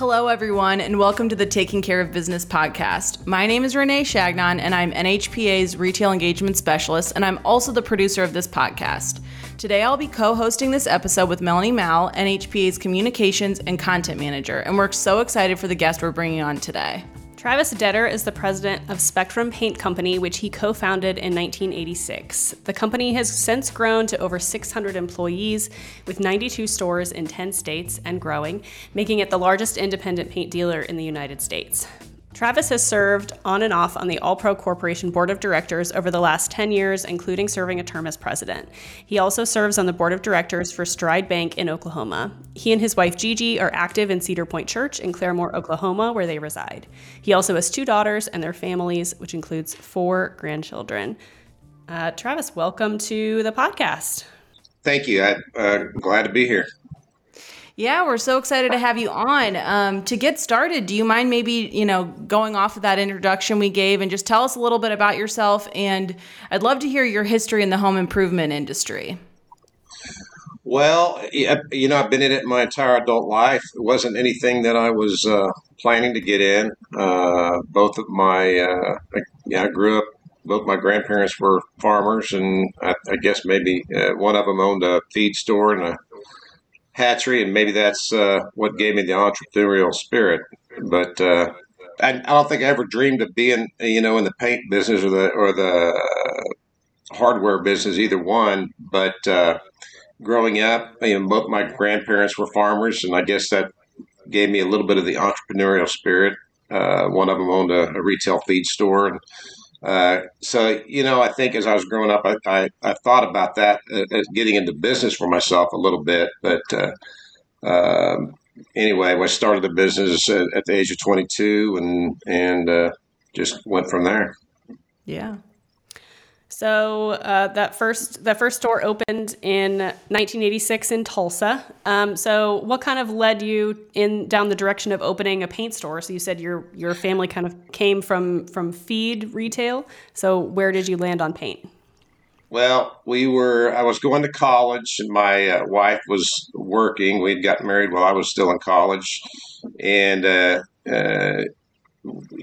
Hello, everyone, and welcome to the Taking Care of Business podcast. My name is Renee Shagnon, and I'm NHPA's Retail Engagement Specialist, and I'm also the producer of this podcast. Today, I'll be co hosting this episode with Melanie Mal, NHPA's Communications and Content Manager, and we're so excited for the guest we're bringing on today. Travis Detter is the president of Spectrum Paint Company, which he co founded in 1986. The company has since grown to over 600 employees with 92 stores in 10 states and growing, making it the largest independent paint dealer in the United States. Travis has served on and off on the All Pro Corporation Board of Directors over the last 10 years, including serving a term as president. He also serves on the Board of Directors for Stride Bank in Oklahoma. He and his wife Gigi are active in Cedar Point Church in Claremore, Oklahoma, where they reside. He also has two daughters and their families, which includes four grandchildren. Uh, Travis, welcome to the podcast. Thank you. I'm uh, glad to be here. Yeah, we're so excited to have you on. Um, to get started, do you mind maybe you know going off of that introduction we gave and just tell us a little bit about yourself? And I'd love to hear your history in the home improvement industry. Well, you know, I've been in it my entire adult life. It wasn't anything that I was uh, planning to get in. Uh, both of my, uh, yeah, I grew up. Both my grandparents were farmers, and I, I guess maybe uh, one of them owned a feed store and a hatchery, and maybe that's uh, what gave me the entrepreneurial spirit. But uh, I, I, don't think I ever dreamed of being, you know, in the paint business or the or the hardware business, either one. But uh, growing up, you know, both my grandparents were farmers, and I guess that gave me a little bit of the entrepreneurial spirit. Uh, one of them owned a, a retail feed store, and uh, so, you know, I think as I was growing up, I, I, I thought about that, uh, getting into business for myself a little bit. But uh, um, anyway, I started the business at, at, the age of 22 and, and uh, just went from there. Yeah. So uh, that first that first store opened in 1986 in Tulsa. Um, so what kind of led you in down the direction of opening a paint store? So you said your your family kind of came from from feed retail. So where did you land on paint? Well, we were. I was going to college, and my uh, wife was working. We'd got married while I was still in college, and uh, uh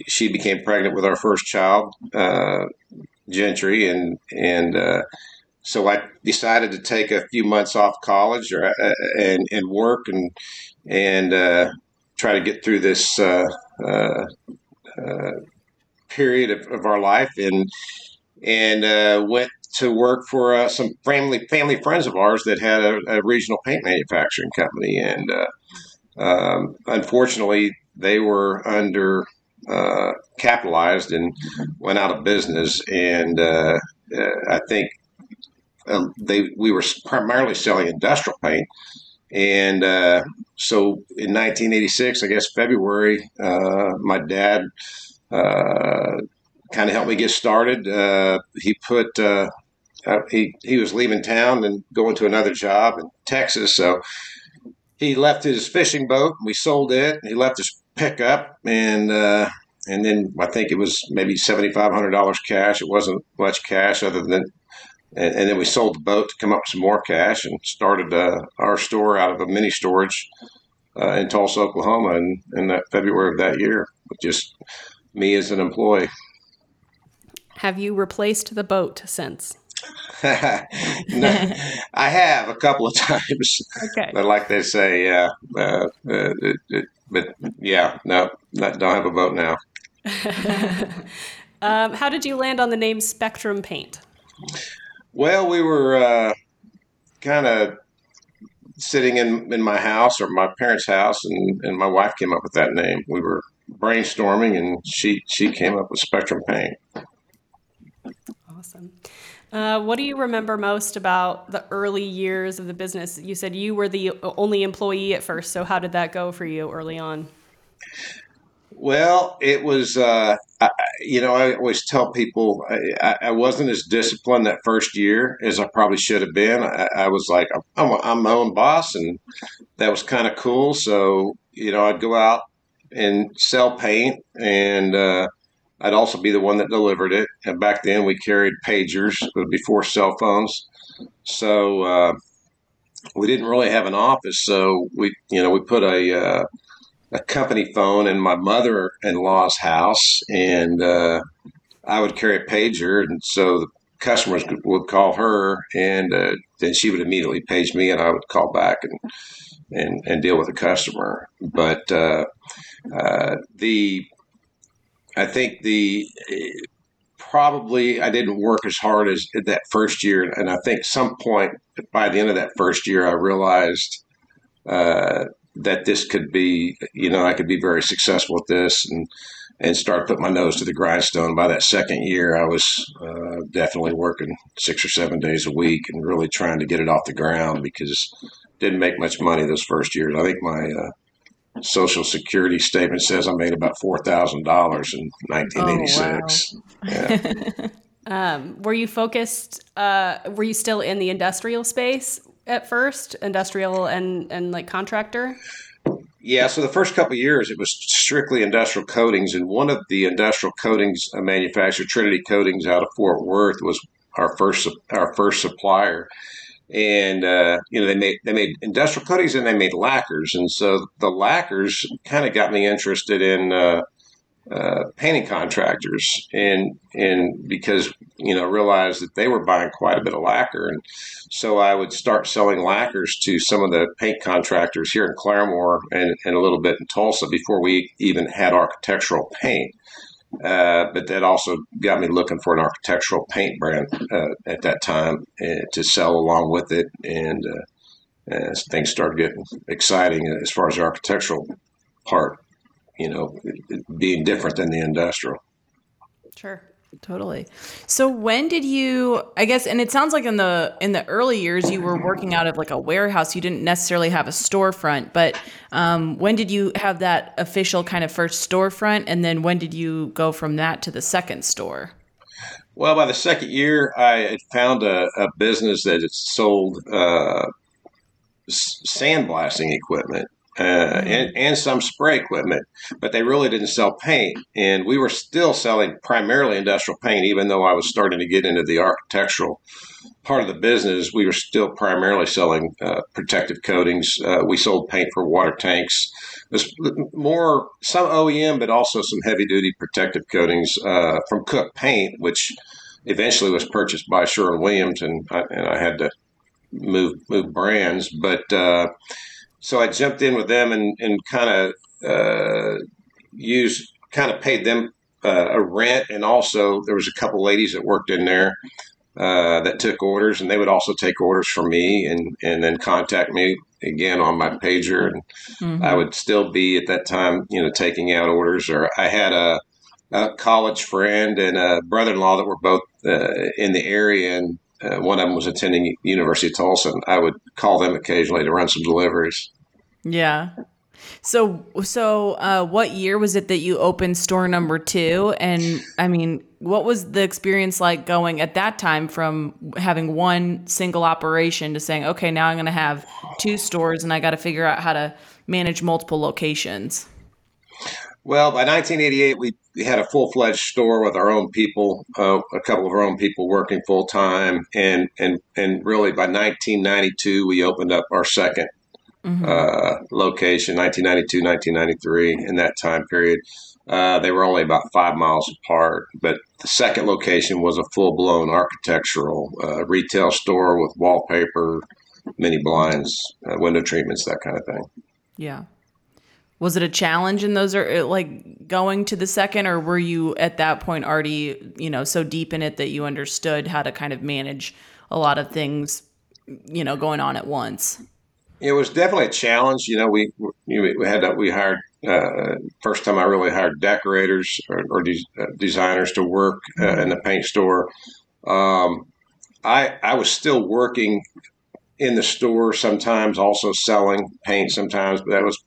she became pregnant with our first child uh, Gentry, and and uh, so I decided to take a few months off college or uh, and and work and and uh, try to get through this uh, uh, uh, period of, of, our life and and went to work for some family family friends of ours that had a, a regional paint manufacturing company and um, unfortunately they were under uh, capitalized and went out of business. And uh, uh, I think um, they we were primarily selling industrial paint. And uh, so in 1986, I guess February, uh, my dad uh, kind of helped me get started. he put he he was leaving town and going to another job in Texas, so he left his fishing boat. We sold it. And He left his pickup, and uh, and then I think it was maybe seventy five hundred dollars cash. It wasn't much cash other than, and, and, then we sold the boat to come up with some more cash and started uh, our store out of a mini storage uh, in Tulsa, Oklahoma, in, in that February of that year, with just me as an employee. Have you replaced the boat since? no, I have a couple of times. Okay. But like they say, yeah. Uh, it, it, but yeah, no, not, don't have a vote now. um, how did you land on the name Spectrum Paint? Well, we were uh, kind of sitting in, in my house or my parents' house, and, and my wife came up with that name. We were brainstorming, and she she came up with Spectrum Paint. Awesome. Uh, what do you remember most about the early years of the business? You said you were the only employee at first, so how did that go for you early on? Well, it was, uh, I, you know, I always tell people I, I, wasn't as disciplined that first year as I probably should have been. I, I was like, I'm, I'm, my own boss, and that was kind of cool. So, you know, I'd go out and sell paint and, uh, I'd also be the one that delivered it. And back then we carried pagers before cell phones. So uh, we didn't really have an office. So we, you know, we put a, uh, a company phone in my mother-in-law's house, and uh, I would carry a pager, and so the customers would call her, and uh, then she would immediately page me, and I would call back and and, and deal with the customer. But uh, uh, the I think the probably I didn't work as hard as that first year, and I think some point by the end of that first year, I realized uh, that this could be, you know, I could be very successful with this, and and start putting my nose to the grindstone. By that second year, I was uh, definitely working six or seven days a week and really trying to get it off the ground because didn't make much money those first years. I think my uh, social security statement says I made about four thousand dollars in 1986. Oh, wow. yeah. um, were you focused? Uh, were you still in the industrial space at first, industrial and and like contractor? Yeah, so the first couple years it was strictly industrial coatings, and one of the industrial coatings manufacturer, Trinity Coatings, out of Fort Worth, was our first our first supplier. And uh, you know they made they made industrial coatings and they made lacquers, and so the lacquers kind of got me interested in uh, uh, painting contractors, and and because you know realized that they were buying quite a bit of lacquer, and so I would start selling lacquers to some of the paint contractors here in Claremore and, and a little bit in Tulsa before we even had architectural paint. Uh, but that also got me looking for an architectural paint brand uh, at that time uh, to sell along with it, and uh, things started getting exciting as far as the architectural part you know, being different than the industrial. Sure. Totally. So when did you I guess and it sounds like in the in the early years you were working out of like a warehouse. You didn't necessarily have a storefront, but um, when did you have that official kind of first storefront and then when did you go from that to the second store? Well, by the second year, I found a, a business that sold uh, sandblasting equipment uh, and, and some spray equipment, but they really didn't sell paint. And we were still selling primarily industrial paint, even though I was starting to get into the architectural part of the business. We were still primarily selling uh, protective coatings. Uh, we sold paint for water tanks. It was more some OEM, but also some heavy duty protective coatings uh, from Cook Paint, which eventually was purchased by Sherwin Williams, and I, and I had to move move brands, but uh, so I jumped in with them and, and kind of uh, used, kind of paid them uh, a rent. And also, there was a couple ladies that worked in there uh, that took orders, and they would also take orders from me and, and then contact me again on my pager. And mm-hmm. I would still be at that time, you know, taking out orders. Or I had a, a college friend and a brother in law that were both uh, in the area, and uh, one of them was attending University of Tulsa. And I would call them occasionally to run some deliveries. Yeah. So, so uh, what year was it that you opened store number two? And I mean, what was the experience like going at that time from having one single operation to saying, okay, now I'm going to have two stores and I got to figure out how to manage multiple locations? Well, by 1988, we had a full fledged store with our own people, uh, a couple of our own people working full time, and and and really by 1992, we opened up our second mm-hmm. uh, location, 1992, 1993, in that time period. Uh, they were only about five miles apart, but the second location was a full blown architectural uh, retail store with wallpaper, mini blinds, uh, window treatments, that kind of thing. Yeah. Was it a challenge in those, are like going to the second, or were you at that point already, you know, so deep in it that you understood how to kind of manage a lot of things, you know, going on at once? It was definitely a challenge. You know, we we had to, we hired uh, first time I really hired decorators or, or de- uh, designers to work uh, in the paint store. Um, I I was still working in the store sometimes, also selling paint sometimes, but that was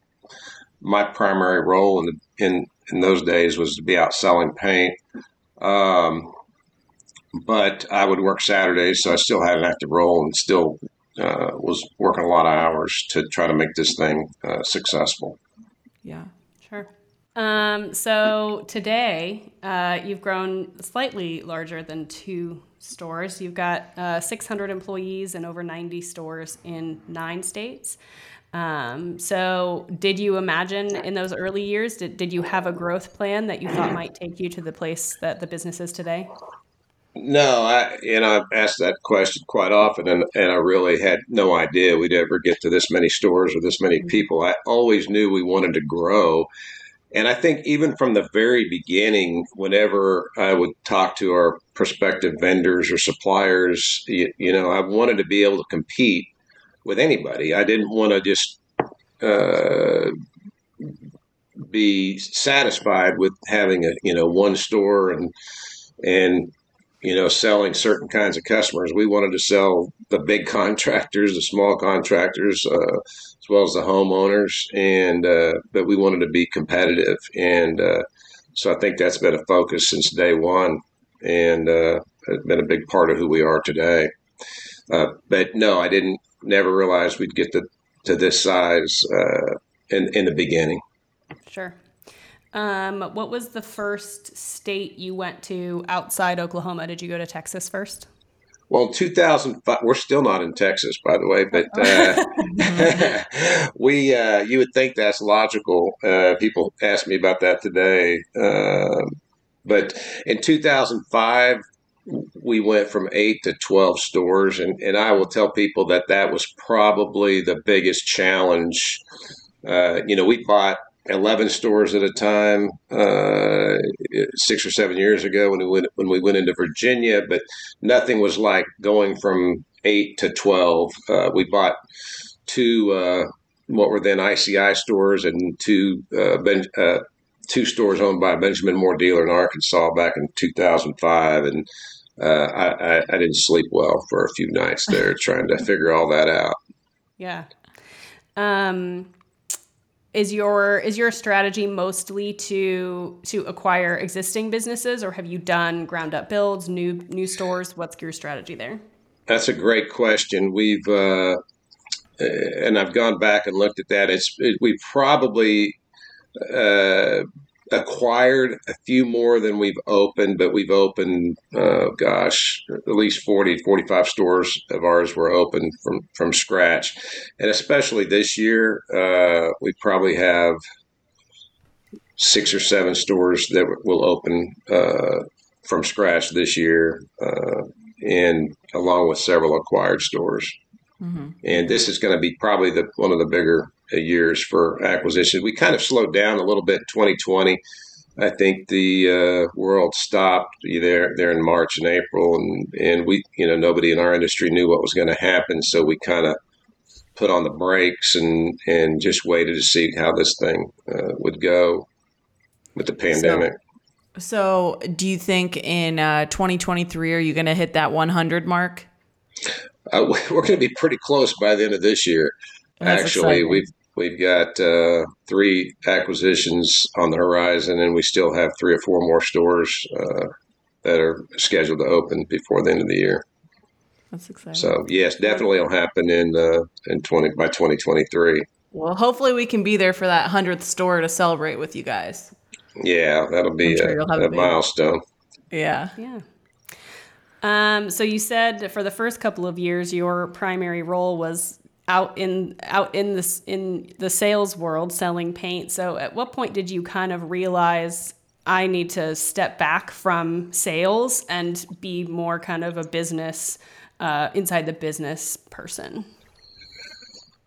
my primary role in the, in in those days was to be out selling paint. Um, but I would work Saturdays, so I still had an active role and still uh, was working a lot of hours to try to make this thing uh, successful. Yeah, sure. Um, so today, uh, you've grown slightly larger than two stores. You've got uh, 600 employees and over 90 stores in nine states. Um, so, did you imagine in those early years, did, did you have a growth plan that you thought might take you to the place that the business is today? No, I and I've asked that question quite often, and, and I really had no idea we'd ever get to this many stores or this many mm-hmm. people. I always knew we wanted to grow. And I think even from the very beginning, whenever I would talk to our prospective vendors or suppliers, you, you know, I wanted to be able to compete with anybody. I didn't want to just uh, be satisfied with having a you know one store and and you know, selling certain kinds of customers. We wanted to sell the big contractors, the small contractors, uh, as well as the homeowners, and uh, but we wanted to be competitive, and uh, so I think that's been a focus since day one, and uh, it's been a big part of who we are today. Uh, but no, I didn't. Never realized we'd get to to this size uh, in in the beginning. Sure. Um, what was the first state you went to outside Oklahoma? Did you go to Texas first? Well, 2005, we're still not in Texas, by the way, but uh, we, uh, you would think that's logical. Uh, people ask me about that today. Um, but in 2005, we went from eight to 12 stores. And, and I will tell people that that was probably the biggest challenge. Uh, you know, we bought 11 stores at a time uh, six or seven years ago when we went when we went into Virginia, but nothing was like going from eight to 12. Uh, we bought two uh, what were then ICI stores and two uh, ben, uh, two stores owned by Benjamin Moore dealer in Arkansas back in 2005, and uh, I, I, I didn't sleep well for a few nights there trying to figure all that out. Yeah. Um, is your is your strategy mostly to to acquire existing businesses or have you done ground up builds new new stores? What's your strategy there? That's a great question. We've uh, and i've gone back and looked at that. It's it, we probably uh, acquired a few more than we've opened, but we've opened, uh, gosh, at least 40, 45 stores of ours were open from, from scratch. And especially this year, uh, we probably have six or seven stores that will open uh, from scratch this year, uh, and along with several acquired stores. Mm-hmm. And this is going to be probably the one of the bigger years for acquisition. We kind of slowed down a little bit in 2020. I think the uh, world stopped there there in March and April, and and we you know nobody in our industry knew what was going to happen, so we kind of put on the brakes and and just waited to see how this thing uh, would go with the pandemic. So, so do you think in uh, 2023 are you going to hit that 100 mark? Uh, we're going to be pretty close by the end of this year. That's Actually, exciting. we've We've got uh, three acquisitions on the horizon, and we still have three or four more stores uh, that are scheduled to open before the end of the year. That's exciting. So yes, definitely will happen in uh, in twenty by twenty twenty three. Well, hopefully we can be there for that hundredth store to celebrate with you guys. Yeah, that'll be sure a, a milestone. Yeah. Yeah. Um, so you said for the first couple of years, your primary role was out in out in this in the sales world selling paint. So at what point did you kind of realize I need to step back from sales and be more kind of a business uh, inside the business person?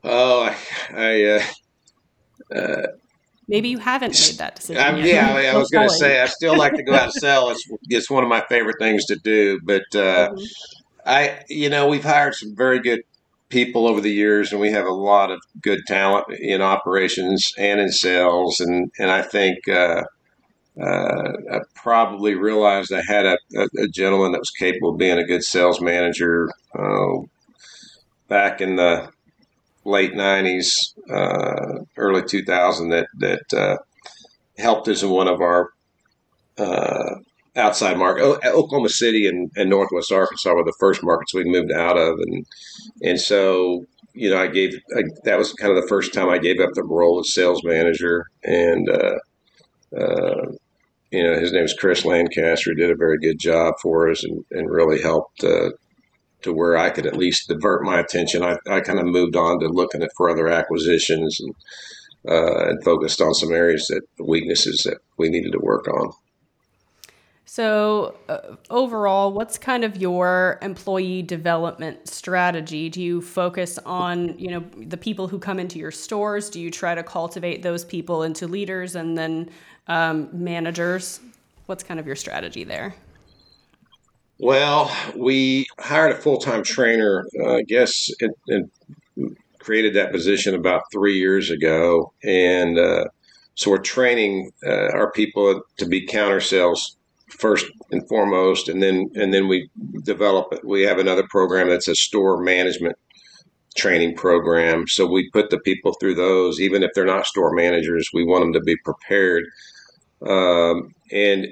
Oh, I, I uh, uh, maybe you haven't made that decision. Um, yeah, I, I was going to say I still like to go out and sell. It's it's one of my favorite things to do, but. Uh, mm-hmm. I, you know, we've hired some very good people over the years, and we have a lot of good talent in operations and in sales. And and I think uh, uh, I probably realized I had a, a, gentleman that was capable of being a good sales manager uh, back in the late '90s, uh, early 2000 that that uh, helped us in one of our uh, outside market. Oklahoma City and, and Northwest Arkansas were the first markets we moved out of, and and so you know I gave I, that was kind of the first time I gave up the role of sales manager, and uh, uh, you know his name is Chris Lancaster. He did a very good job for us and, and really helped uh, to where I could at least divert my attention, I, I kind of moved on to looking at for other acquisitions and uh, and focused on some areas that weaknesses that we needed to work on. So, uh, overall, what's kind of your employee development strategy? Do you focus on, you know, the people who come into your stores? Do you try to cultivate those people into leaders and then um, managers? What's kind of your strategy there? Well, we hired a full time trainer, uh, I guess, and, created that position about three years ago. And uh, so we're training uh, our people to be counter sales first and foremost, and then and then we develop it. We have another program that's a store management training program. So we put the people through those, even if they're not store managers. We want them to be prepared. Um, and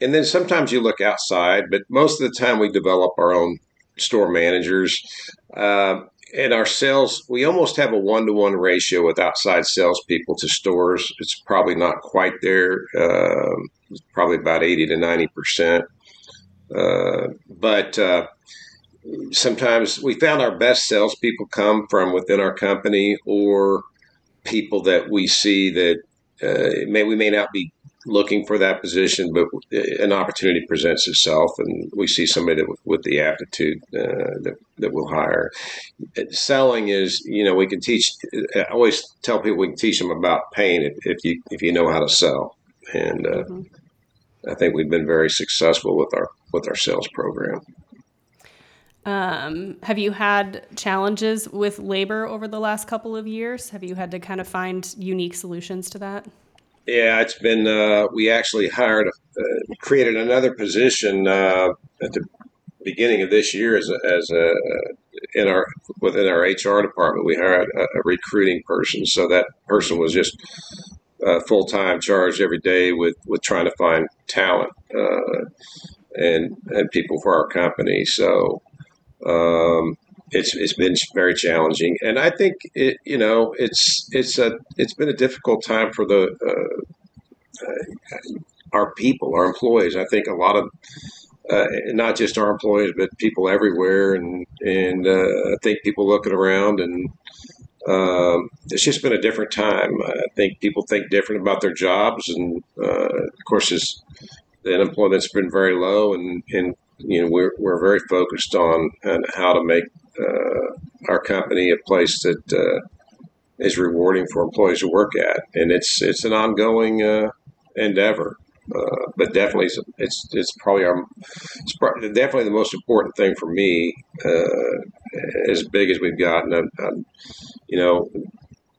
and then sometimes you look outside, but most of the time we develop our own store managers. Uh, and our sales, we almost have a one to one ratio with outside salespeople to stores. It's probably not quite there. Uh, probably about 80 to 90%. Uh, but uh, sometimes we found our best salespeople come from within our company or people that we see that uh, may we may not be looking for that position, but an opportunity presents itself, and we see somebody that, with the aptitude uh, that that will hire. Selling is, you know, we can teach. I always tell people we can teach them about pain if, if you if you know how to sell, and uh, mm-hmm. I think we've been very successful with our with our sales program. Um, have you had challenges with labor over the last couple of years? Have you had to kind of find unique solutions to that? Yeah, it's been. Uh, we actually hired, uh, created another position uh, at the beginning of this year as a, as a in our within our HR department. We hired a, a recruiting person, so that person was just uh, full time charged every day with with trying to find talent uh, and and people for our company. So. Um, it's it's been very challenging, and I think it you know it's it's a it's been a difficult time for the uh, our people, our employees. I think a lot of uh, not just our employees, but people everywhere, and and uh, I think people looking around, and um, it's just been a different time. I think people think different about their jobs, and uh, of course, the unemployment's been very low, and and you know we're we're very focused on, how to make uh, our company a place that uh, is rewarding for employees to work at, and it's it's an ongoing uh, endeavor. Uh, but definitely, it's, it's, it's probably our it's definitely the most important thing for me. Uh, as big as we've gotten, I'm, I'm, you know,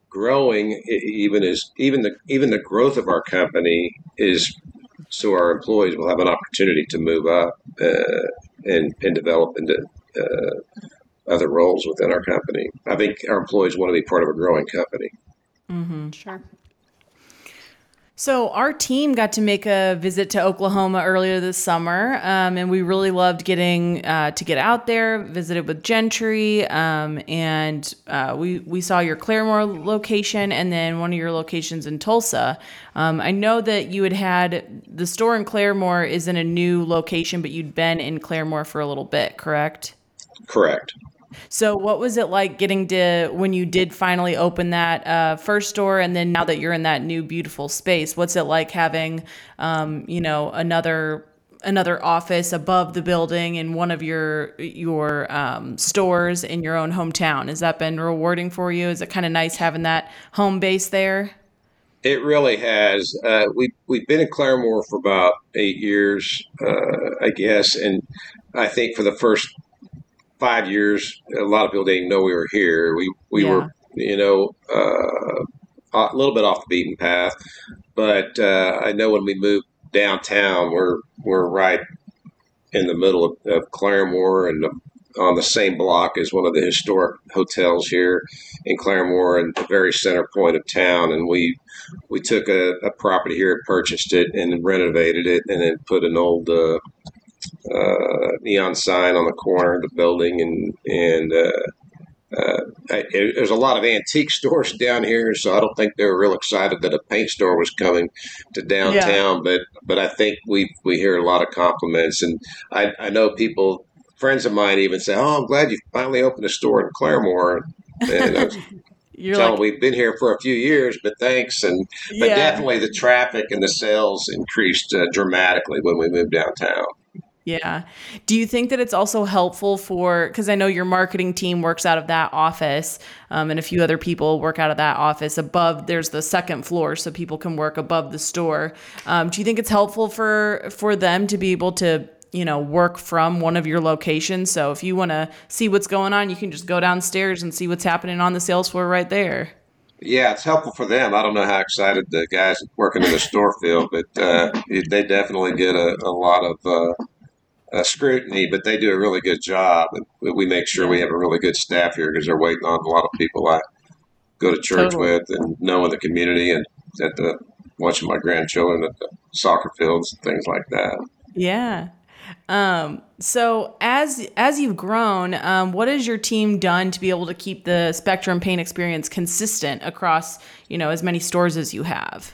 growing even is even the even the growth of our company is so our employees will have an opportunity to move up uh, and and develop into uh, other roles within our company. I think our employees want to be part of a growing company. Mm-hmm. Sure. So, our team got to make a visit to Oklahoma earlier this summer, um, and we really loved getting uh, to get out there. Visited with Gentry, um, and uh, we we saw your Claremore location, and then one of your locations in Tulsa. Um, I know that you had had the store in Claremore is in a new location, but you'd been in Claremore for a little bit, correct? Correct. So, what was it like getting to when you did finally open that uh, first store, and then now that you're in that new beautiful space, what's it like having, um, you know, another another office above the building in one of your your um, stores in your own hometown? Has that been rewarding for you? Is it kind of nice having that home base there? It really has. Uh, we we've been in Claremore for about eight years, uh, I guess, and I think for the first five years, a lot of people didn't know we were here. We we yeah. were, you know, uh, a little bit off the beaten path, but uh, I know when we moved downtown, we're we're right in the middle of, of Claremore and on the same block as one of the historic hotels here in Claremore and the very center point of town. And we we took a, a property here, purchased it, and renovated it, and then put an old uh, uh, neon sign on the corner of the building, and and uh, uh, I, it, there's a lot of antique stores down here, so I don't think they were real excited that a paint store was coming to downtown. Yeah. But but I think we we hear a lot of compliments, and I, I know people friends of mine even say, "Oh, I'm glad you finally opened a store in Claremore." And I was You're telling like, we've been here for a few years, but thanks. And but Yeah. definitely the traffic and the sales increased uh, dramatically when we moved downtown. Yeah. Do you think that it's also helpful for, because I know your marketing team works out of that office um, and a few other people work out of that office above, there's the second floor so people can work above the store. Um, do you think it's helpful for, for them to be able to, you know, work from one of your locations? So if you want to see what's going on, you can just go downstairs and see what's happening on the sales floor right there. Yeah, it's helpful for them. I don't know how excited the guys working in the store feel, but uh, they definitely get a, a lot of uh, uh, scrutiny, but they do a really good job. And we- make sure we have a really good staff here because they're waiting on a lot of people I go to church Totally. with and know in the community and at the watching my grandchildren at the soccer fields and things like that. Yeah. Um, so as as you've grown, um, what has your team done to be able to keep the Spectrum paint experience consistent across you know as many stores as you have?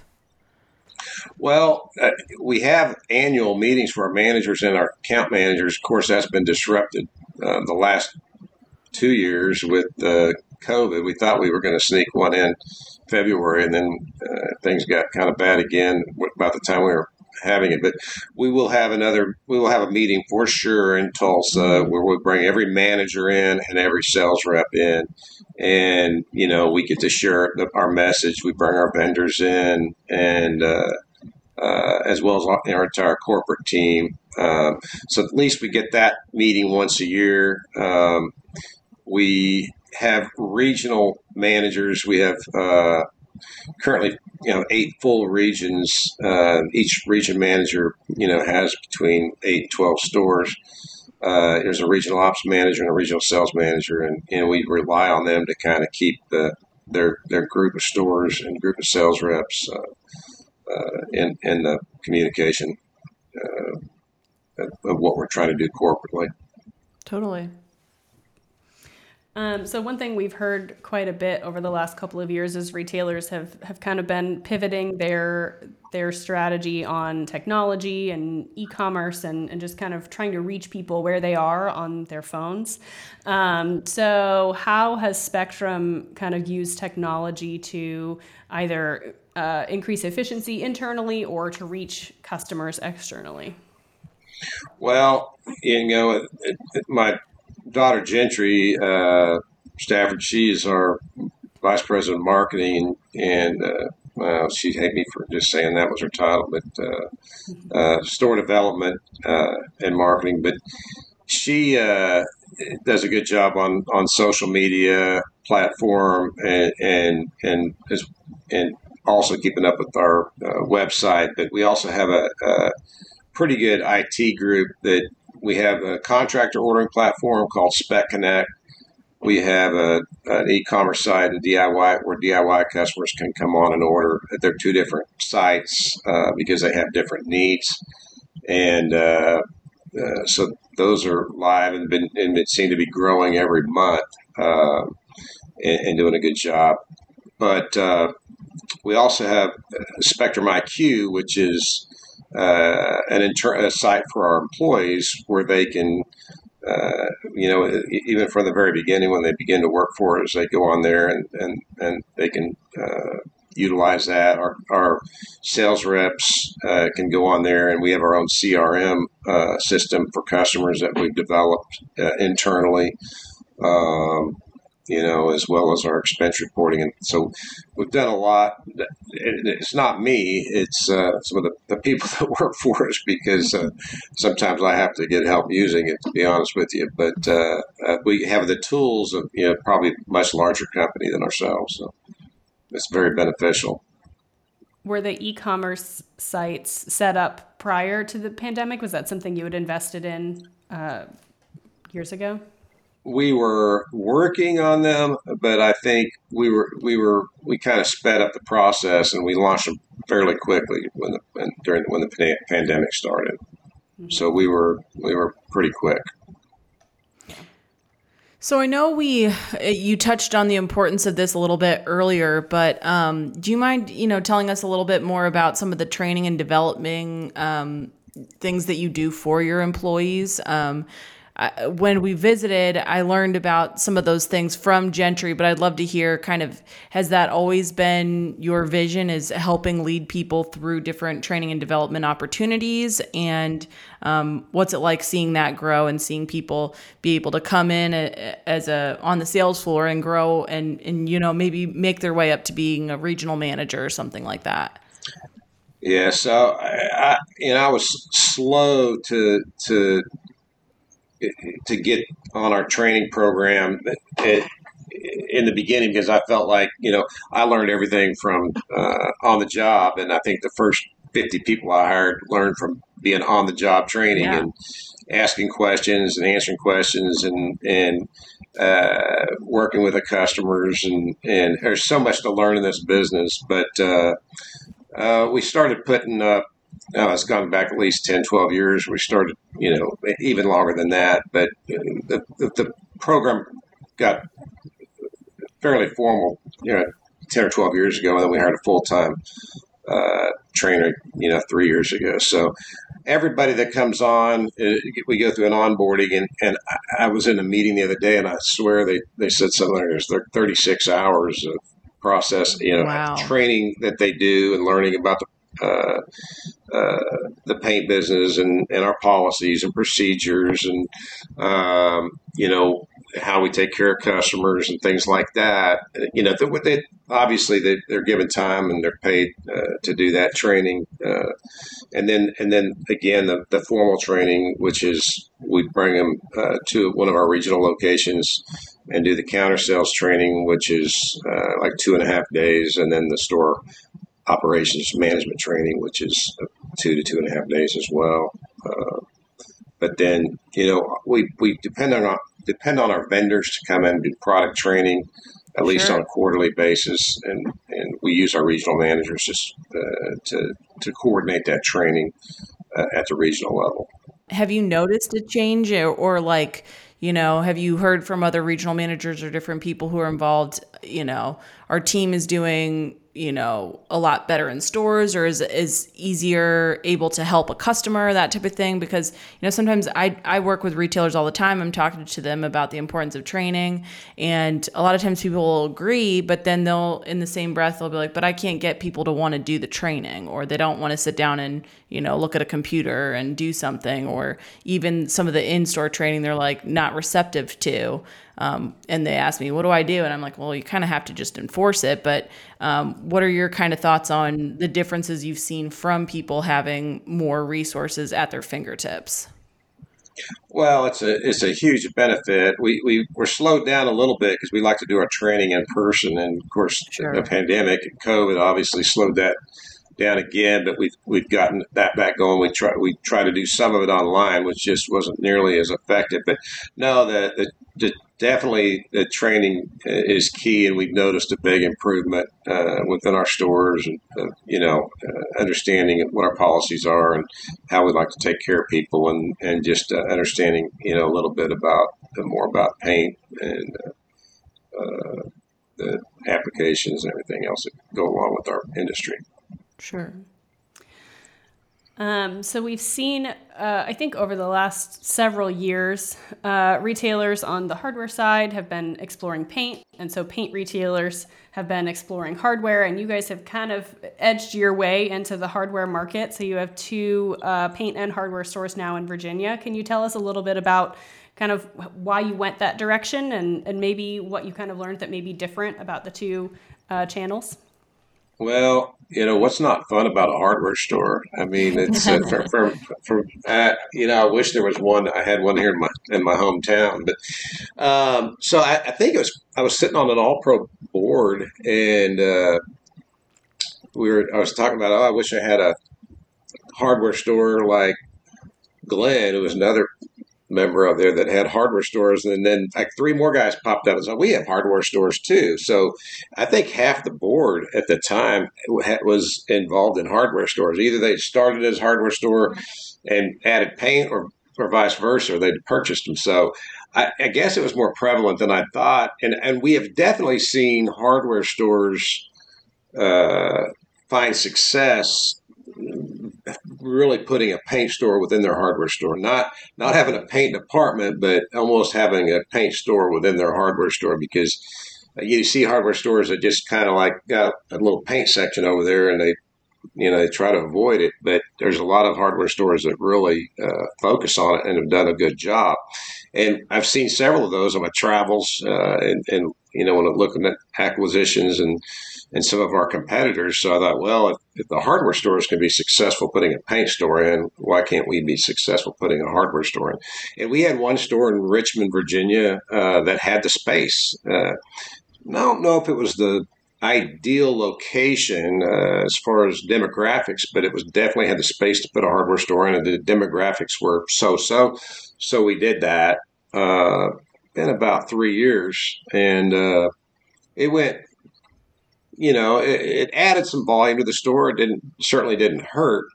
Well, uh, we have annual meetings for our managers and our account managers. Of course, that's been disrupted uh, the last two years with uh, COVID. We thought we were going to sneak one in February, and then uh, things got kind of bad again about the time we were having it. But we will have another. We will have a meeting for sure in Tulsa where we'll bring every manager in and every sales rep in, and you know we get to share our message. We bring our vendors in and. Uh, uh, as well as our, our entire corporate team. Um, so at least we get that meeting once a year. Um, we have regional managers. We have uh, currently, you know, eight full regions. Uh, each region manager, you know, has between eight and twelve stores. Uh, there's a regional ops manager and a regional sales manager, and, and we rely on them to kind of keep the, their their group of stores and group of sales reps uh, uh, in in the communication uh, of what we're trying to do corporately. Totally. Um, so one thing we've heard quite a bit over the last couple of years is retailers have, have kind of been pivoting their their strategy on technology and e-commerce and, and just kind of trying to reach people where they are on their phones. Um, so how has Spectrum kind of used technology to either uh, increase efficiency internally or to reach customers externally? Well, you know, it, it, my daughter Gentry uh, Stafford, she is our vice president of marketing, and uh, well, she hate me for just saying that was her title, but uh, uh, store development uh, and marketing. But she does a good job on, on social media platform and and and and also keeping up with our uh, website. But we also have a, a pretty good IT group that we have a contractor ordering platform called Spec Connect. We have a, an e-commerce site, a DIY, where DIY customers can come on and order. They're two different sites uh, because they have different needs, and uh, uh, so those are live and been and it seem to be growing every month uh, and, and doing a good job. But uh, we also have Spectrum IQ, which is uh, an inter- a site for our employees where they can, uh, you know, even from the very beginning when they begin to work for us, they go on there and, and, and they can uh, utilize that. Our, our sales reps uh, can go on there, and we have our own CRM uh, system for customers that we've developed uh, internally. Um, you know, as well as our expense reporting, and so we've done a lot. It's not me; it's uh, some of the, the people that work for us because uh, sometimes I have to get help using it. To be honest with you, but uh, uh, we have the tools of you know probably much larger company than ourselves, so it's very beneficial. Were the e-commerce sites set up prior to the pandemic? Was that something you had invested in uh, years ago? We were working on them, but I think we were we were we kind of sped up the process and we launched them fairly quickly when the when, during when the pandemic started. So we were we were pretty quick. So I know we you touched on the importance of this a little bit earlier, but um, do you mind you know telling us a little bit more about some of the training and developing um, things that you do for your employees? Um, When we visited, I learned about some of those things from Gentry, but I'd love to hear kind of has that always been your vision is helping lead people through different training and development opportunities? And um, what's it like seeing that grow and seeing people be able to come in a, as a on the sales floor and grow and, and, you know, maybe make their way up to being a regional manager or something like that? Yeah, so I, I, you know I was slow to to to get on our training program it, in the beginning because I felt like you know I learned everything from uh, on the job, and I think the first fifty people I hired learned from being on the job training yeah. and asking questions and answering questions and and uh, working with the customers and and there's so much to learn in this business, but. Uh, uh, we started putting up, oh, it's gone back at least 10, 12 years. We started, you know, even longer than that. But the, the, the program got fairly formal, you know, 10 or 12 years ago. And then we hired a full time uh, trainer, you know, three years ago. So everybody that comes on, uh, we go through an onboarding. And, and I was in a meeting the other day, and I swear they, they said something like there's 36 hours of process, you know, wow. training that they do and learning about the uh, uh, the paint business and, and our policies and procedures and um, you know how we take care of customers and things like that. You know, they, they obviously they, are given time and they're paid uh, to do that training, uh, and then and then again the, the formal training, which is we bring them uh, to one of our regional locations and do the counter sales training, which is uh, like two and a half days, and then the store operations management training, which is two to two and a half days as well. Uh, but then, you know, we, we depend on our, depend on our vendors to come in and do product training, at sure. least on a quarterly basis, and, and we use our regional managers just uh, to to coordinate that training uh, at the regional level. Have you noticed a change, or, or like? you know have you heard from other regional managers or different people who are involved you know our team is doing you know a lot better in stores or is is easier able to help a customer that type of thing? Because you know sometimes I I work with retailers all the time. I'm talking to them about the importance of training. And a lot of times people will agree but then they'll in the same breath they'll be like but I can't get people to want to do the training or they don't want to sit down and you know look at a computer and do something or even some of the in-store training they're like not receptive to um, and they ask me, what do I do? And I'm like, well, you kind of have to just enforce it. But um, what are your kind of thoughts on the differences you've seen from people having more resources at their fingertips? Well, it's a it's a huge benefit. We we were slowed down a little bit because we like to do our training in person, and of course, sure. the pandemic and COVID obviously slowed that down again. But we've we've gotten that back going. We try we try to do some of it online, which just wasn't nearly as effective. But no, the the, the definitely the training is key, and we've noticed a big improvement uh, within our stores, and uh, you know, uh, understanding what our policies are and how we like to take care of people, and and just uh, understanding you know a little bit about uh, more about paint and uh, the applications and everything else that go along with our industry. Sure. Um, so we've seen, uh, I think, over the last several years, uh, retailers on the hardware side have been exploring paint, and so paint retailers have been exploring hardware. And you guys have kind of edged your way into the hardware market. So you have two uh, paint and hardware stores now in Virginia. Can you tell us a little bit about kind of why you went that direction, and and maybe what you kind of learned that may be different about the two uh, channels? Well, you know what's not fun about a hardware store. I mean, it's uh, for, for, for uh, you know I wish there was one. I had one here in my in my hometown, but um, so I, I, think it was I was sitting on an All Pro board and uh, we were I was talking about oh I wish I had a hardware store like Glenn, who was another member of there that had hardware stores, and then like three more guys popped up and said, "We have hardware stores too." So I think half the board at the time was involved in hardware stores. Either they started as hardware store and added paint, or or vice versa, they purchased them. So I, I guess it was more prevalent than I thought, and and we have definitely seen hardware stores uh, find success really putting a paint store within their hardware store, not not having a paint department, but almost having a paint store within their hardware store because you see hardware stores that just kind of like got a little paint section over there and they you know they try to avoid it. But there's a lot of hardware stores that really uh, focus on it and have done a good job. And i've seen several of those on my travels uh, and, and, you know when i'm looking at acquisitions and and some of our competitors so i thought well if, if the hardware stores can be successful putting a paint store in why can't we be successful putting a hardware store in and we had one store in richmond virginia uh, that had the space uh, I don't know if it was the ideal location uh, as far as demographics, but it was definitely had the space to put a hardware store in, and the demographics were so so. So we did that uh, in about three years, and uh, it went. You know, it, it, added some volume to the store. It didn't certainly didn't hurt,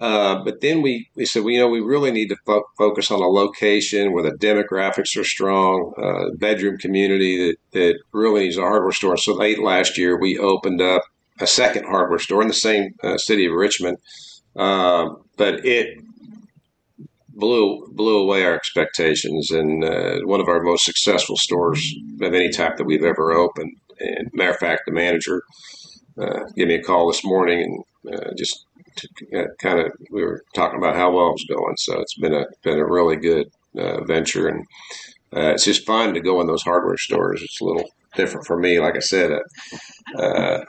uh, but then we, we said, well, you know, we really need to fo- focus on a location where the demographics are strong, uh, bedroom community that, that really needs a hardware store. So late last year, we opened up a second hardware store in the same uh, city of Richmond, um, but it blew blew away our expectations and uh, one of our most successful stores of any type that we've ever opened. And matter of fact, the manager uh, gave me a call this morning and uh, just to kind of we were talking about how well it was going. So it's been a been a really good uh, venture, and uh, it's just fun to go in those hardware stores. It's a little different for me. Like I said, uh, uh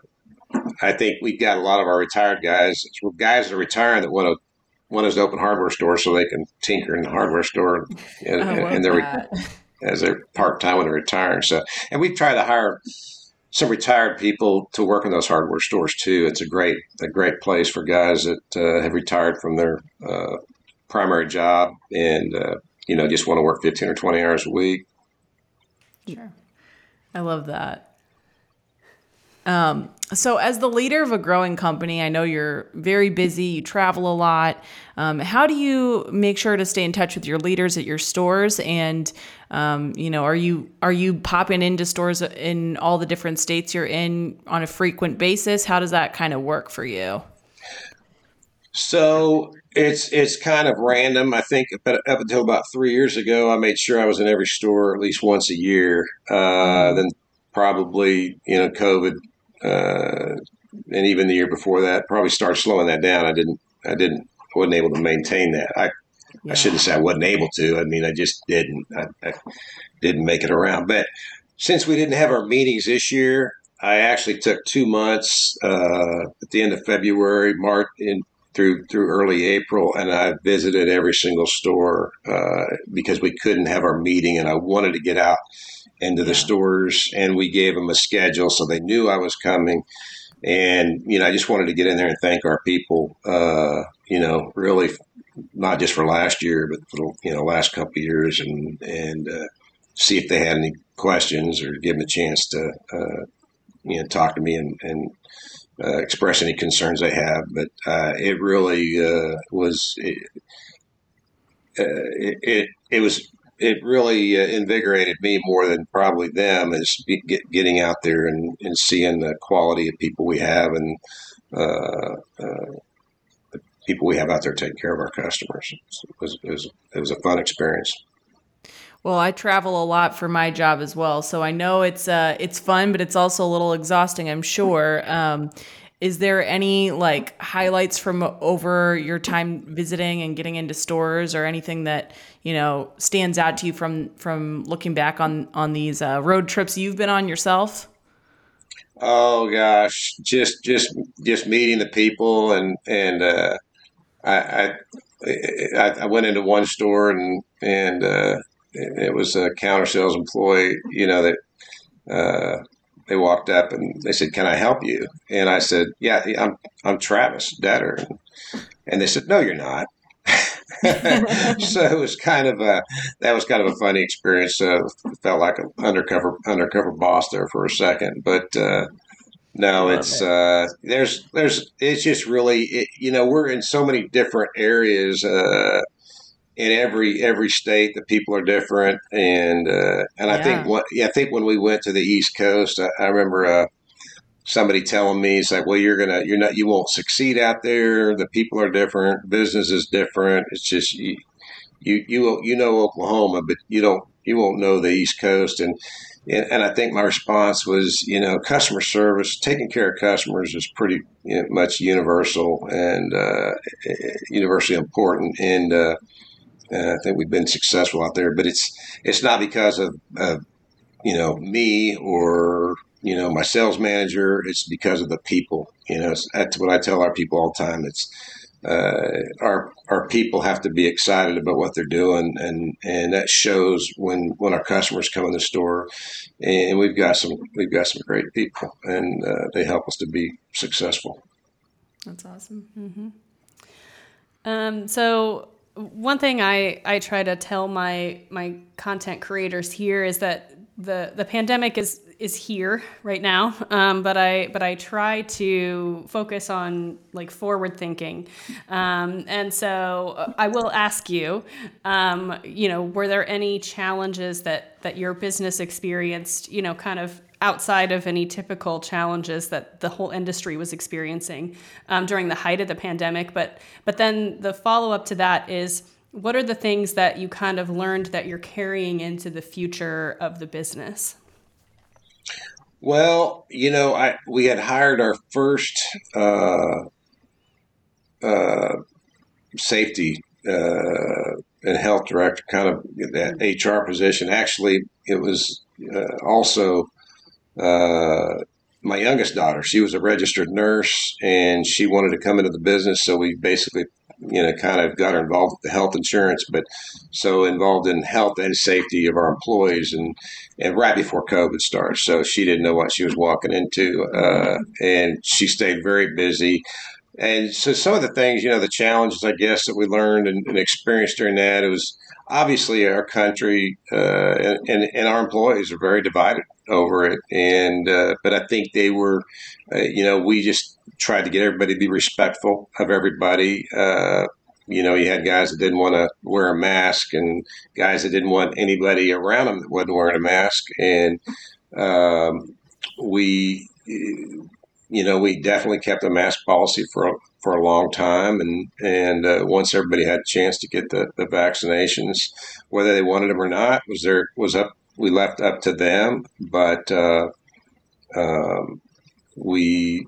I think we've got a lot of our retired guys, guys that are retiring that want to want us to open hardware stores so they can tinker in the hardware store and, and they're as they're part time when they're retiring. So, and we try to hire some retired people to work in those hardware stores too. It's a great a great place for guys that uh, have retired from their uh, primary job and uh, you know just want to work fifteen or twenty hours a week. Sure, I love that. Um, so, as the leader of a growing company, I know you're very busy, you travel a lot. Um, how do you make sure to stay in touch with your leaders at your stores? And, um, you know, are you are you popping into stores in all the different states you're in on a frequent basis? How does that kind of work for you? So it's it's kind of random. I think up until about three years ago, I made sure I was in every store at least once a year. Uh, mm-hmm. then probably you know COVID uh, and even the year before that, probably started slowing that down. I didn't, I didn't, wasn't able to maintain that. I, yeah. I shouldn't say I wasn't able to. I mean, I just didn't. I, I, didn't make it around. But since we didn't have our meetings this year, I actually took two months uh, at the end of February, March, in, through through early April, and I visited every single store uh, because we couldn't have our meeting, and I wanted to get out into the stores, and we gave them a schedule so they knew I was coming. And you know, I just wanted to get in there and thank our people. Uh, you know, really, not just for last year, but for you know last couple of years, and and uh, see if they had any questions or give them a chance to uh, you know talk to me and, and uh, express any concerns they have. But uh, it really uh, was it, it, it, it was it really uh, invigorated me more than probably them is get, getting out there and, and seeing the quality of people we have and uh, uh, the people we have out there taking care of our customers. It was, it was, it was a fun experience. Well, I travel a lot for my job as well, so I know it's uh, it's fun, but it's also a little exhausting. I'm sure. Um, is there any like highlights from over your time visiting and getting into stores or anything that you know stands out to you from from looking back on on these uh, road trips you've been on yourself? Oh gosh. Just just just meeting the people and and uh, I, I i went into one store and and uh, it was a counter sales employee you know that uh, they walked up and they said, "Can I help you?" And I said, "Yeah, I'm I'm Travis Detter." And they said, "No, you're not." so it was kind of a that was kind of a funny experience. Uh, felt like an undercover undercover boss there for a second, but uh, no, it's uh, there's there's it's just really it, you know we're in so many different areas uh, in every every state the people are different and uh, and I think what yeah, I think when we went to the East Coast I, I remember uh, somebody telling me it's like, well, you're gonna, you're not, you won't succeed out there. The people are different. Business is different. It's just you, you, you, you know Oklahoma, but you don't, you won't know the East Coast. And and I think my response was, you know, customer service, taking care of customers is pretty you know, much universal and uh, universally important. And uh, I think we've been successful out there, but it's it's not because of, of you know me or you know my sales manager. It's because of the people. You know, that's what I tell our people all the time. It's uh, our our people have to be excited about what they're doing, and and that shows when when our customers come in the store, and we've got some we've got some great people, and uh, they help us to be successful. That's awesome. Mm-hmm. Um, so one thing I I try to tell my my content creators here is that the the pandemic is is here right now um, but i but i try to focus on like forward thinking. Um, and so uh, i will ask you um, you know were there any challenges that that your business experienced you know kind of outside of any typical challenges that the whole industry was experiencing um, during the height of the pandemic. But but then the follow-up to that is what are the things that you kind of learned that you're carrying into the future of the business? Well, you know, I we had hired our first uh, uh, safety uh, and health director, kind of that HR position. Actually, it was uh, also uh, my youngest daughter. She was a registered nurse, and she wanted to come into the business. So we basically you know, kind of got her involved with the health insurance, but so involved in health and safety of our employees, and and right before COVID started, so she didn't know what she was walking into, uh, and she stayed very busy. And so some of the things, you know, the challenges, I guess, that we learned and, and experienced during that, it was obviously our country uh, and, and, our employees are very divided over it. And uh, but I think they were, uh, you know, we just tried to get everybody to be respectful of everybody. Uh, you know, you had guys that didn't want to wear a mask, and guys that didn't want anybody around them that wasn't wearing a mask, and um, we. You know, we definitely kept a mask policy for for a long time, and and uh, once everybody had a chance to get the, the vaccinations, whether they wanted them or not, was there was up we left up to them. But uh, um, we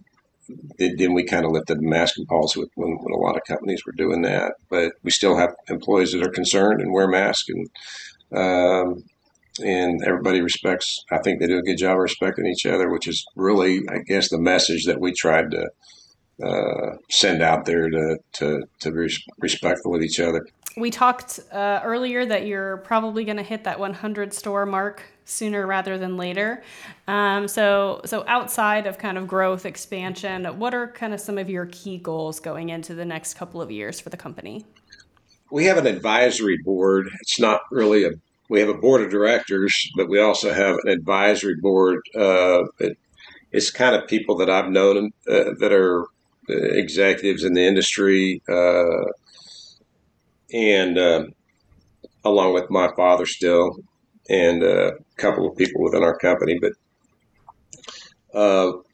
then we kind of lifted the masking policy with, when, when, a lot of companies were doing that. But we still have employees that are concerned and wear masks, and um, and everybody respects. I think they do a good job of respecting each other, which is really, I guess, the message that we tried to uh, send out there to to to be respectful with each other. We talked uh, earlier that you're probably going to hit that 100 store mark sooner rather than later. Um, so, so outside of kind of growth expansion, what are kind of some of your key goals going into the next couple of years for the company? We have an advisory board. It's not really a we have a board of directors, but we also have an advisory board. Uh, it, it's kind of people that I've known uh, that are executives in the industry, uh, and uh, along with my father still, and a couple of people within our company. But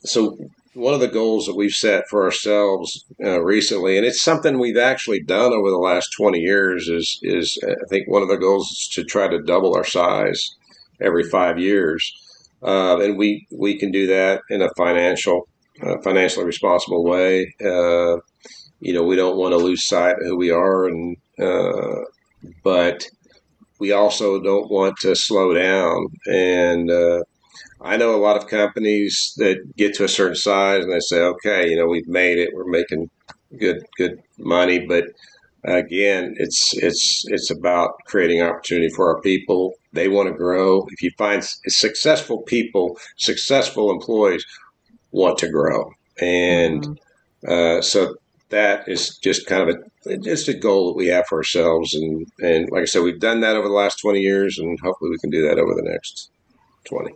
so one of the goals that we've set for ourselves uh, recently, and it's something we've actually done over the last 20 years, is is I think one of the goals is to try to double our size every five years, uh, and we we can do that in a financial financially responsible way. Uh, you know, we don't want to lose sight of who we are, and uh, but we also don't want to slow down. And uh, I know a lot of companies that get to a certain size and they say, "Okay, you know, we've made it. We're making good good money," but again, it's it's it's about creating opportunity for our people. They want to grow. If you find successful people, successful employees want to grow. And mm-hmm. uh, so that is just kind of a just a goal that we have for ourselves. And and like I said, we've done that over the last twenty years, and hopefully we can do that over the next twenty.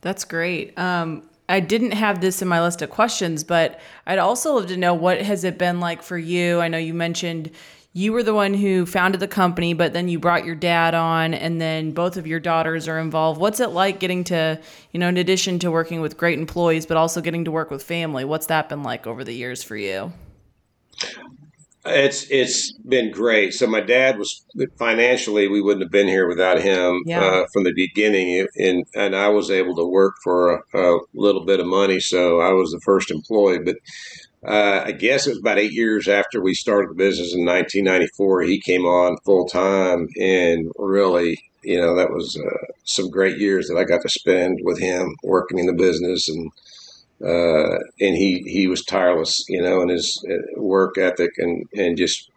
That's great. Um, I didn't have this in my list of questions, but I'd also love to know what has it been like for you. I know you mentioned you were the one who founded the company, but then you brought your dad on, and then both of your daughters are involved. What's it like getting to, you know, in addition to working with great employees, but also getting to work with family? What's that been like over the years for you? It's it's been great. So my dad was financially, we wouldn't have been here without him yeah. uh, from the beginning, and and I was able to work for a, a, little bit of money, so I was the first employee. But uh, I guess it was about eight years after we started the business in 1994. He came on full time, and really, you know, that was uh, some great years that I got to spend with him working in the business and uh, and he he was tireless, you know, in his uh, work ethic and and just.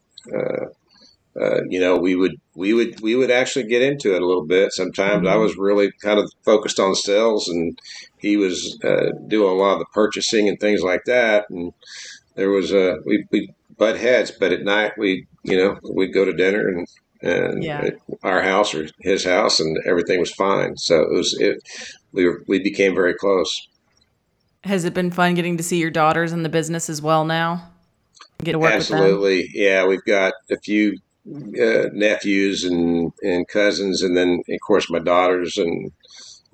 Uh, uh, you know, we would we would we would actually get into it a little bit. Sometimes mm-hmm. I was really kind of focused on sales, and he was uh, doing a lot of the purchasing and things like that. And there was a we we butt heads, but at night we you know we'd go to dinner and and yeah. our house or his house, and everything was fine. So it was it we were we became very close. Has it been fun getting to see your daughters in the business as well now? Get to work Absolutely. Yeah, we've got a few uh, nephews and, and cousins, and then of course my daughters and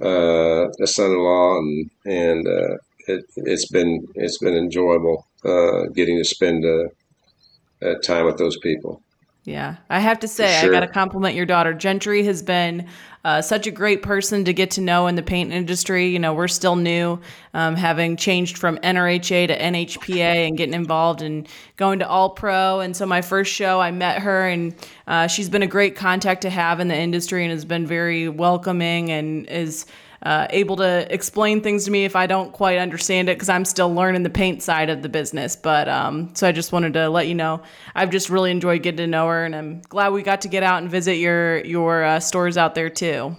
uh, a son-in-law, and and uh, it, has been it's been enjoyable uh, getting to spend uh, time with those people. Yeah, I have to say, sure. I got to compliment your daughter. Gentry has been uh, such a great person to get to know in the paint industry. You know, we're still new, um, having changed from NRHA to NHPA and getting involved and going to All Pro. And so, my first show, I met her, and uh, she's been a great contact to have in the industry and has been very welcoming and is uh, able to explain things to me if I don't quite understand it because I'm still learning the paint side of the business. But um, so I just wanted to let you know I've just really enjoyed getting to know her, and I'm glad we got to get out and visit your your uh, stores out there too.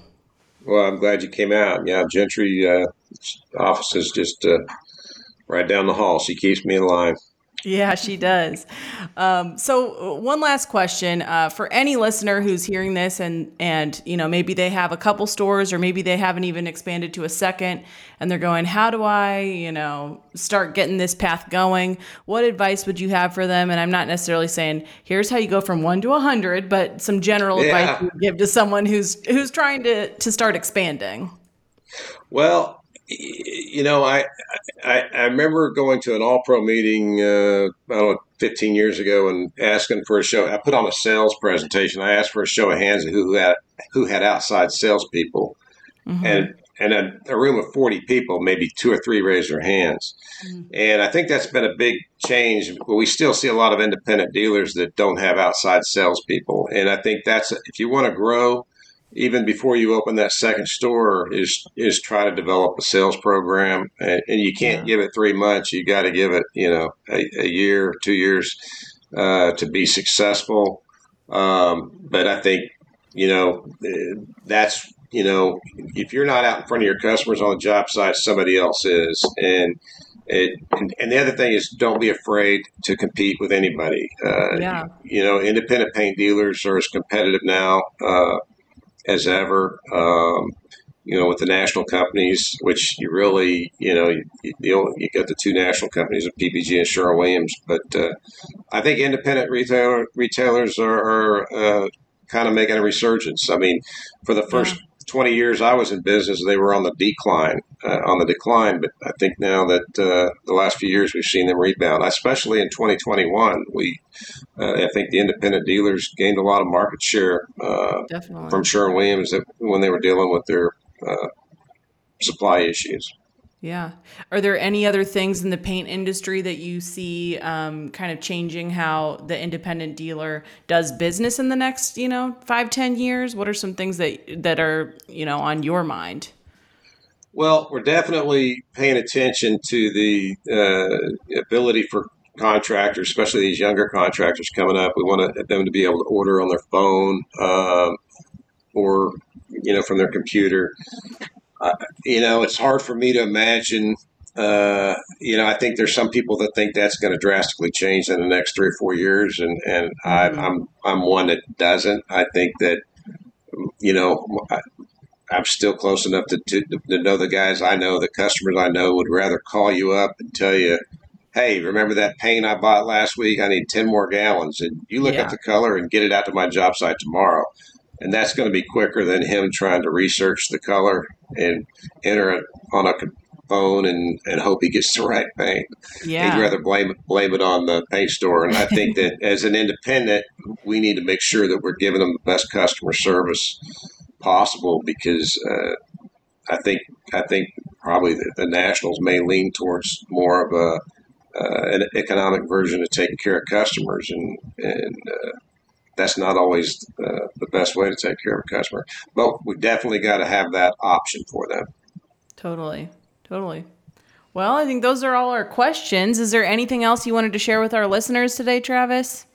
Well, I'm glad you came out. Yeah, Gentry uh, office is just uh, right down the hall. She keeps me in line. Yeah, she does. Um, so, uh, one last question uh, for any listener who's hearing this, and and you know maybe they have a couple stores, or maybe they haven't even expanded to a second, and they're going, "How do I, you know, start getting this path going?" What advice would you have for them? And I'm not necessarily saying here's how you go from one to a hundred, but some general yeah. advice you give to someone who's who's trying to to start expanding. Well, you know, I, I, I remember going to an all pro meeting, uh, I don't know, 15 years ago and asking for a show. I put on a sales presentation. I asked for a show of hands of who had, who had outside salespeople. Mm-hmm. And, and a, a, room of 40 people, maybe two or three raised their hands. Mm-hmm. And I think that's been a big change. But we still see a lot of independent dealers that don't have outside salespeople. And I think that's, if you want to grow, even before you open that second store is is try to develop a sales program and, and you can't yeah. give it three months you got to give it you know a, a year two years uh, to be successful um, but i think you know that's you know if you're not out in front of your customers on the job site somebody else is and it, and, and, the other thing is don't be afraid to compete with anybody. Uh, yeah. You know, independent paint dealers are as competitive now uh, as ever. Um, you know, with the national companies, which you really, you know, you, you, you got the two national companies of PPG and Sherwin Williams, but uh, I think independent retailer, retailers are, are uh, kind of making a resurgence. I mean, for the first yeah. 20 years I was in business, they were on the decline, uh, on the decline. But I think now that uh, the last few years we've seen them rebound, especially in 2021. We, uh, I think the independent dealers gained a lot of market share uh, from Sherwin Williams when they were dealing with their uh, supply issues. Yeah. Are there any other things in the paint industry that you see um, kind of changing how the independent dealer does business in the next, you know, five, ten years? What are some things that that are, you know, on your mind? Well, we're definitely paying attention to the uh, ability for contractors, especially these younger contractors coming up. We want them to be able to order on their phone um, or, you know, from their computer uh, you know, it's hard for me to imagine. Uh, you know, I think there's some people that think that's going to drastically change in the next three or four years, and and I, mm-hmm. I'm I'm one that doesn't. I think that you know. I, I'm still close enough to, to, to know the guys I know, the customers I know would rather call you up and tell you, hey, remember that paint I bought last week? I need 10 more gallons. And you look Yeah. up the color and get it out to my job site tomorrow. And that's going to be quicker than him trying to research the color and enter it on a phone and, and hope he gets the right paint. Yeah. He'd rather blame blame it on the paint store. And I think that as an independent, we need to make sure that we're giving them the best customer service possible because uh, I think I think probably the, the Nationals may lean towards more of a uh, an economic version of taking care of customers, and and uh, that's not always uh, the best way to take care of a customer. But we definitely got to have that option for them. Totally. Totally. Well, I think those are all our questions. Is there anything else you wanted to share with our listeners today, Travis?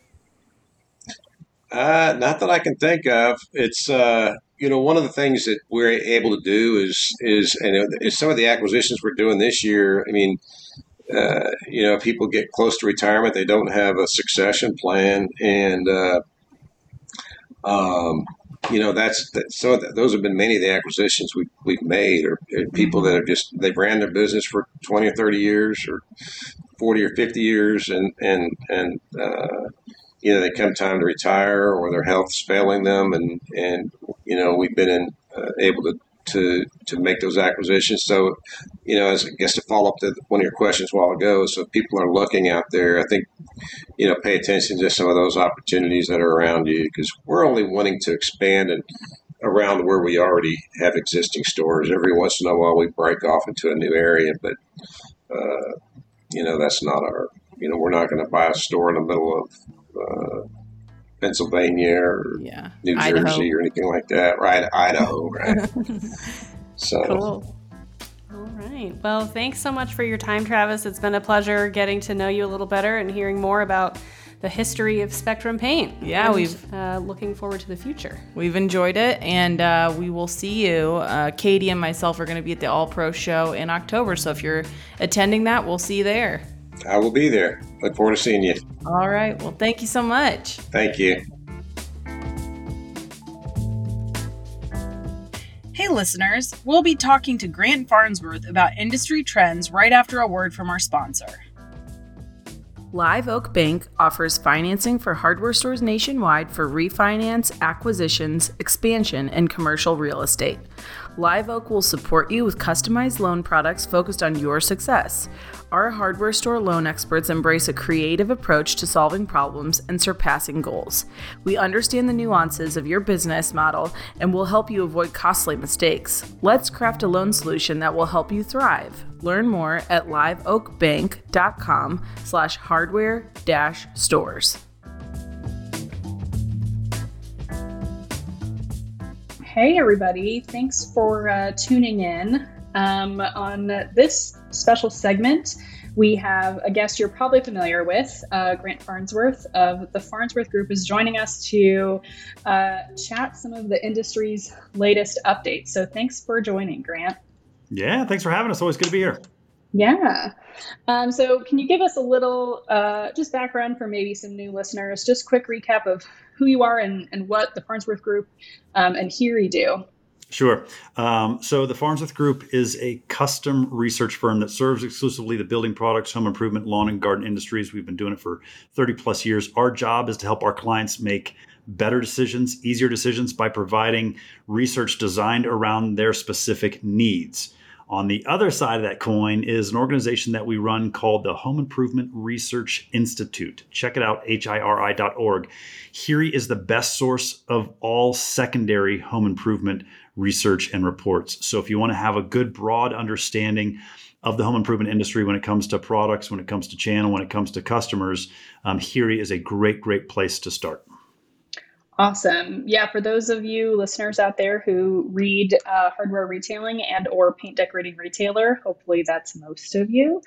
Uh, not that I can think of. It's uh, you know one of the things that we're able to do is is and it's some of the acquisitions we're doing this year. I mean, uh, you know, people get close to retirement, they don't have a succession plan, and uh, um, you know that's that. So that, those have been many of the acquisitions we've we've made, or, or people that have just they've ran their business for twenty or thirty years, or forty or fifty years, and and and uh, you know they come time to retire, or their health's failing them, and and you know we've been in, uh, able to to to make those acquisitions. So, you know, as I guess to follow up to one of your questions a while ago, so people are looking out there, I think you know pay attention to some of those opportunities that are around you because we're only wanting to expand and around where we already have existing stores. Every once in a while, we break off into a new area, but uh, you know that's not our. You know, we're not going to buy a store in the middle of. Uh, Pennsylvania or Yeah. New Idaho. Jersey or anything like that, right? Idaho, right? so, Cool. All right. Well, thanks so much for your time, Travis. It's been a pleasure getting to know you a little better and hearing more about the history of Spectrum Paint. Yeah, And, we've- uh, looking forward to the future. We've enjoyed it, and uh, we will see you. Uh, Katie and myself are going to be at the All Pro show in October, so if you're attending that, we'll see you there. I will be there. Look forward to seeing you. All right. Well, thank you so much. Thank you. Hey, listeners. We'll be talking to Grant Farnsworth about industry trends right after a word from our sponsor. Live Oak Bank offers financing for hardware stores nationwide for refinance, acquisitions, expansion, and commercial real estate. Live Oak will support you with customized loan products focused on your success. Our hardware store loan experts embrace a creative approach to solving problems and surpassing goals. We understand the nuances of your business model and will help you avoid costly mistakes. Let's craft a loan solution that will help you thrive. Learn more at liveoakbank.com slash hardware dash stores. Hey, everybody. Thanks for uh, tuning in. Um, on this special segment, we have a guest you're probably familiar with, uh, Grant Farnsworth of the Farnsworth Group, is joining us to uh, chat some of the industry's latest updates. So thanks for joining, Grant. Yeah, thanks for having us. Always good to be here. Yeah. Um, so, can you give us a little uh, just background for maybe some new listeners? Just quick recap of who you are and, and what the Farnsworth Group um, and Here do. Sure. Um, so the Farnsworth Group is a custom research firm that serves exclusively the building products, home improvement, lawn and garden industries. We've been doing it for 30 plus years. Our job is to help our clients make better decisions, easier decisions by providing research designed around their specific needs. On the other side of that coin is an organization that we run called the Home Improvement Research Institute. Check it out, hiri.org. HIRI is the best source of all secondary home improvement research and reports. So if you want to have a good, broad understanding of the home improvement industry when it comes to products, when it comes to channel, when it comes to customers, um, HIRI is a great, great place to start. Awesome. Yeah, for those of you listeners out there who read uh, hardware retailing and or paint decorating retailer, hopefully that's most of you.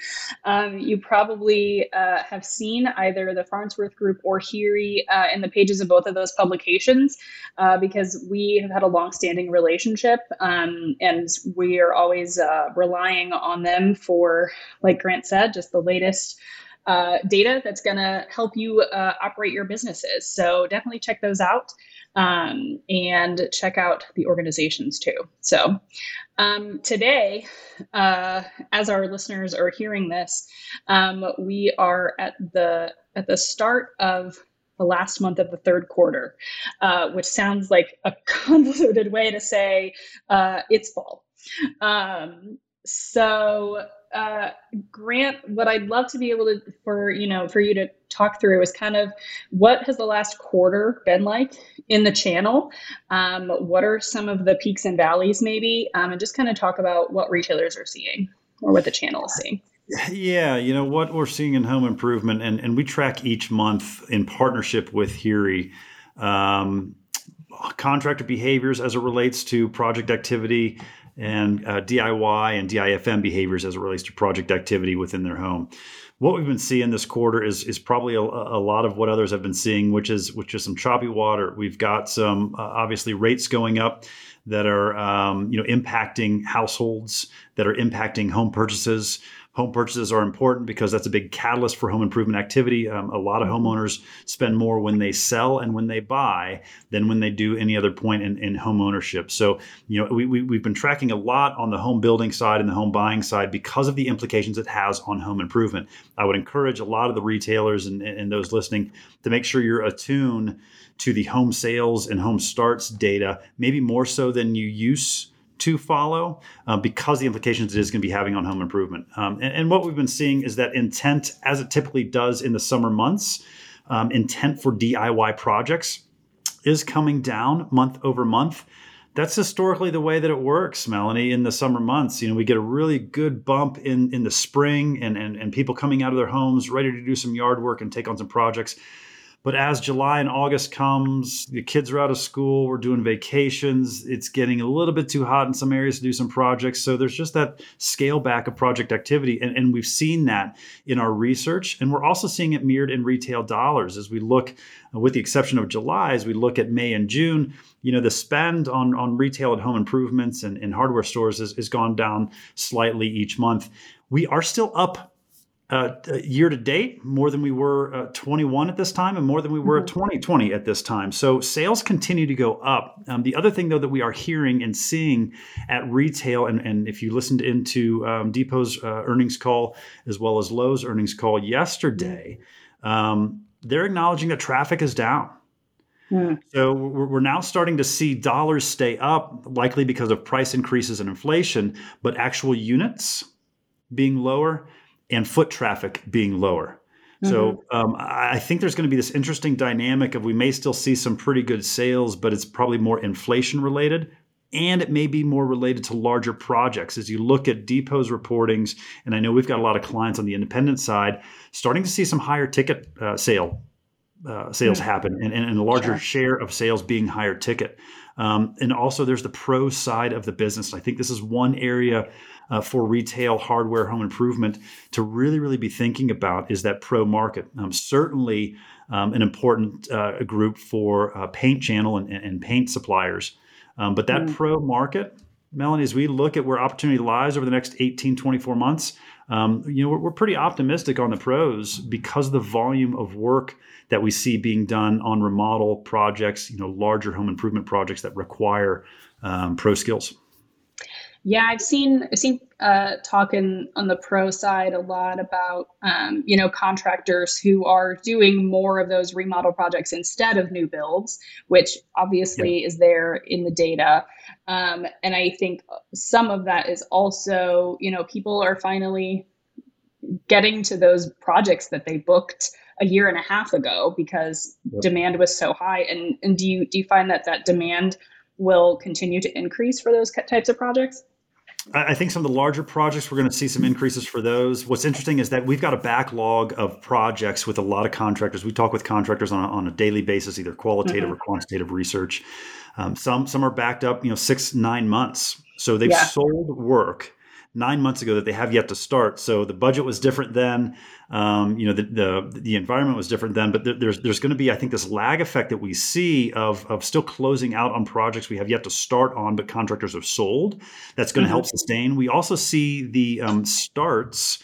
Um, you probably uh, have seen either the Farnsworth Group or HIRI uh, in the pages of both of those publications uh, because we have had a long-standing relationship um, and we are always uh, relying on them for, like Grant said, just the latest uh, data that's going to help you uh, operate your businesses. So definitely check those out. um, and check out the organizations too. So, um, today, uh, as our listeners are hearing this, um, we are at the at the start of the last month of the third quarter, uh, which sounds like a convoluted way to say uh, it's fall. Um, so uh, Grant, what I'd love to be able to for you know for you to talk through is kind of what has the last quarter been like in the channel. Um, what are some of the peaks and valleys, maybe, um, and just kind of talk about what retailers are seeing or what the channel is seeing. Yeah, you know what we're seeing in home improvement, and, and we track each month in partnership with HIRI um, contractor behaviors as it relates to project activity and uh, DIY and DIFM behaviors as it relates to project activity within their home. What we've been seeing this quarter is is probably a, a lot of what others have been seeing, which is which is some choppy water. We've got some uh, obviously rates going up that are um, you know impacting households, that are impacting home purchases. Home purchases are important because that's a big catalyst for home improvement activity. Um, a lot of homeowners spend more when they sell and when they buy than when they do any other point in, in home ownership. So, you know, we, we, we've been tracking a lot on the home building side and the home buying side because of the implications it has on home improvement. I would encourage a lot of the retailers and, and those listening to make sure you're attuned to the home sales and home starts data, maybe more so than you used to follow uh, because the implications it is going to be having on home improvement. Um, and, and, what we've been seeing is that intent, as it typically does in the summer months, um, intent for DIY projects is coming down month over month. That's historically the way that it works, Melanie, in the summer months. You know, we get a really good bump in, in the spring and, and, and people coming out of their homes ready to do some yard work and take on some projects. But as July and August comes, the kids are out of school, we're doing vacations, it's getting a little bit too hot in some areas to do some projects. So there's just that scale back of project activity. And, and we've seen that in our research. And we're also seeing it mirrored in retail dollars as we look, with the exception of July, as we look at May and June, you know, the spend on, on retail and home improvements and, and hardware stores has, has gone down slightly each month. We are still up uh, year to date more than we were uh, 21 at this time and more than we were at 2020 mm-hmm. at this time. So sales continue to go up. Um, the other thing, though, that we are hearing and seeing at retail, and, and if you listened into um, Depot's uh, earnings call as well as Lowe's earnings call yesterday, um, they're acknowledging that traffic is down. Mm. So we're now starting to see dollars stay up, likely because of price increases and inflation, but actual units being lower and foot traffic being lower. Mm-hmm. So um, I think there's going to be this interesting dynamic of we may still see some pretty good sales, but it's probably more inflation related. And it may be more related to larger projects. As you look at Depot's reportings, and I know we've got a lot of clients on the independent side, starting to see some higher ticket uh, sale uh, sales mm-hmm. happen, and, and, a larger sure. share of sales being higher ticket. Um, and also, there's the pro side of the business. I think this is one area uh, for retail hardware home improvement to really, really be thinking about is that pro market. Um, certainly, um, an important uh, group for uh, paint channel and, and, paint suppliers. Um, but that mm. pro market, Melanie, as we look at where opportunity lies over the next 18, 24 months, um, you know, we're, we're, pretty optimistic on the pros because of the volume of work that we see being done on remodel projects, you know, larger home improvement projects that require um, pro skills. Yeah, I've seen I've seen uh, talking on the pro side a lot about um, you know contractors who are doing more of those remodel projects instead of new builds, which obviously is there in the data. Um, and I think some of that is also you know people are finally getting to those projects that they booked a year and a half ago because yep. demand was so high. And and do you do you find that that demand will continue to increase for those types of projects? I think some of the larger projects, we're going to see some increases for those. What's interesting is that we've got a backlog of projects with a lot of contractors. We talk with contractors on a, on a daily basis, either qualitative mm-hmm. or quantitative research. Um, some some are backed up, you know, six nine months. So they've yeah. sold work nine months ago that they have yet to start. So the budget was different then. Um, you know, the, the, the environment was different then. But there's there's going to be, I think, this lag effect that we see of of still closing out on projects we have yet to start on, but contractors have sold. That's going to mm-hmm. help sustain. We also see the um, starts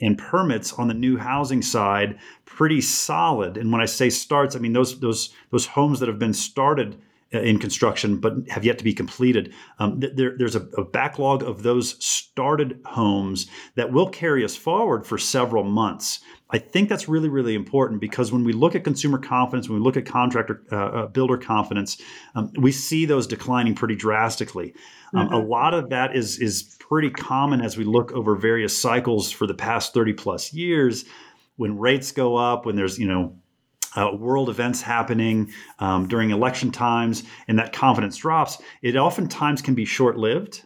and permits on the new housing side pretty solid. And when I say starts, I mean those those those homes that have been started in construction but have yet to be completed. Um, there, there's a, a, backlog of those started homes that will carry us forward for several months. I think that's really, really important because when we look at consumer confidence, when we look at contractor, uh, uh builder confidence, um, we see those declining pretty drastically. Um, mm-hmm. A lot of that is is pretty common as we look over various cycles for the past 30 plus years. When rates go up, when there's you know uh, world events happening um, during election times and that confidence drops, it oftentimes can be short lived.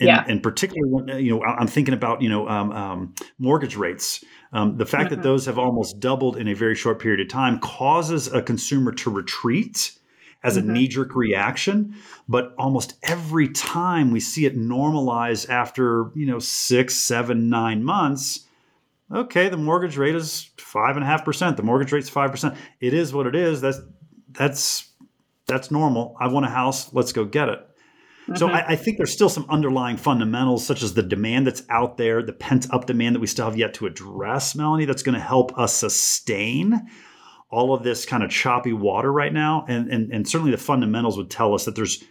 And, yeah. and particularly when, you know, I'm thinking about, you know, um, um, mortgage rates. Um, the fact mm-hmm. that those have almost doubled in a very short period of time causes a consumer to retreat as mm-hmm. a knee jerk reaction. But almost every time we see it normalize after, you know, six, seven, nine months, okay, the mortgage rate is five and a half percent. The mortgage rate's five percent. It is what it is. That's that's that's normal. I want a house. Let's go get it. Mm-hmm. So I, I, think there's still some underlying fundamentals, such as the demand that's out there, the pent up demand that we still have yet to address, Melanie, that's going to help us sustain all of this kind of choppy water right now. And, and, and certainly the fundamentals would tell us that there's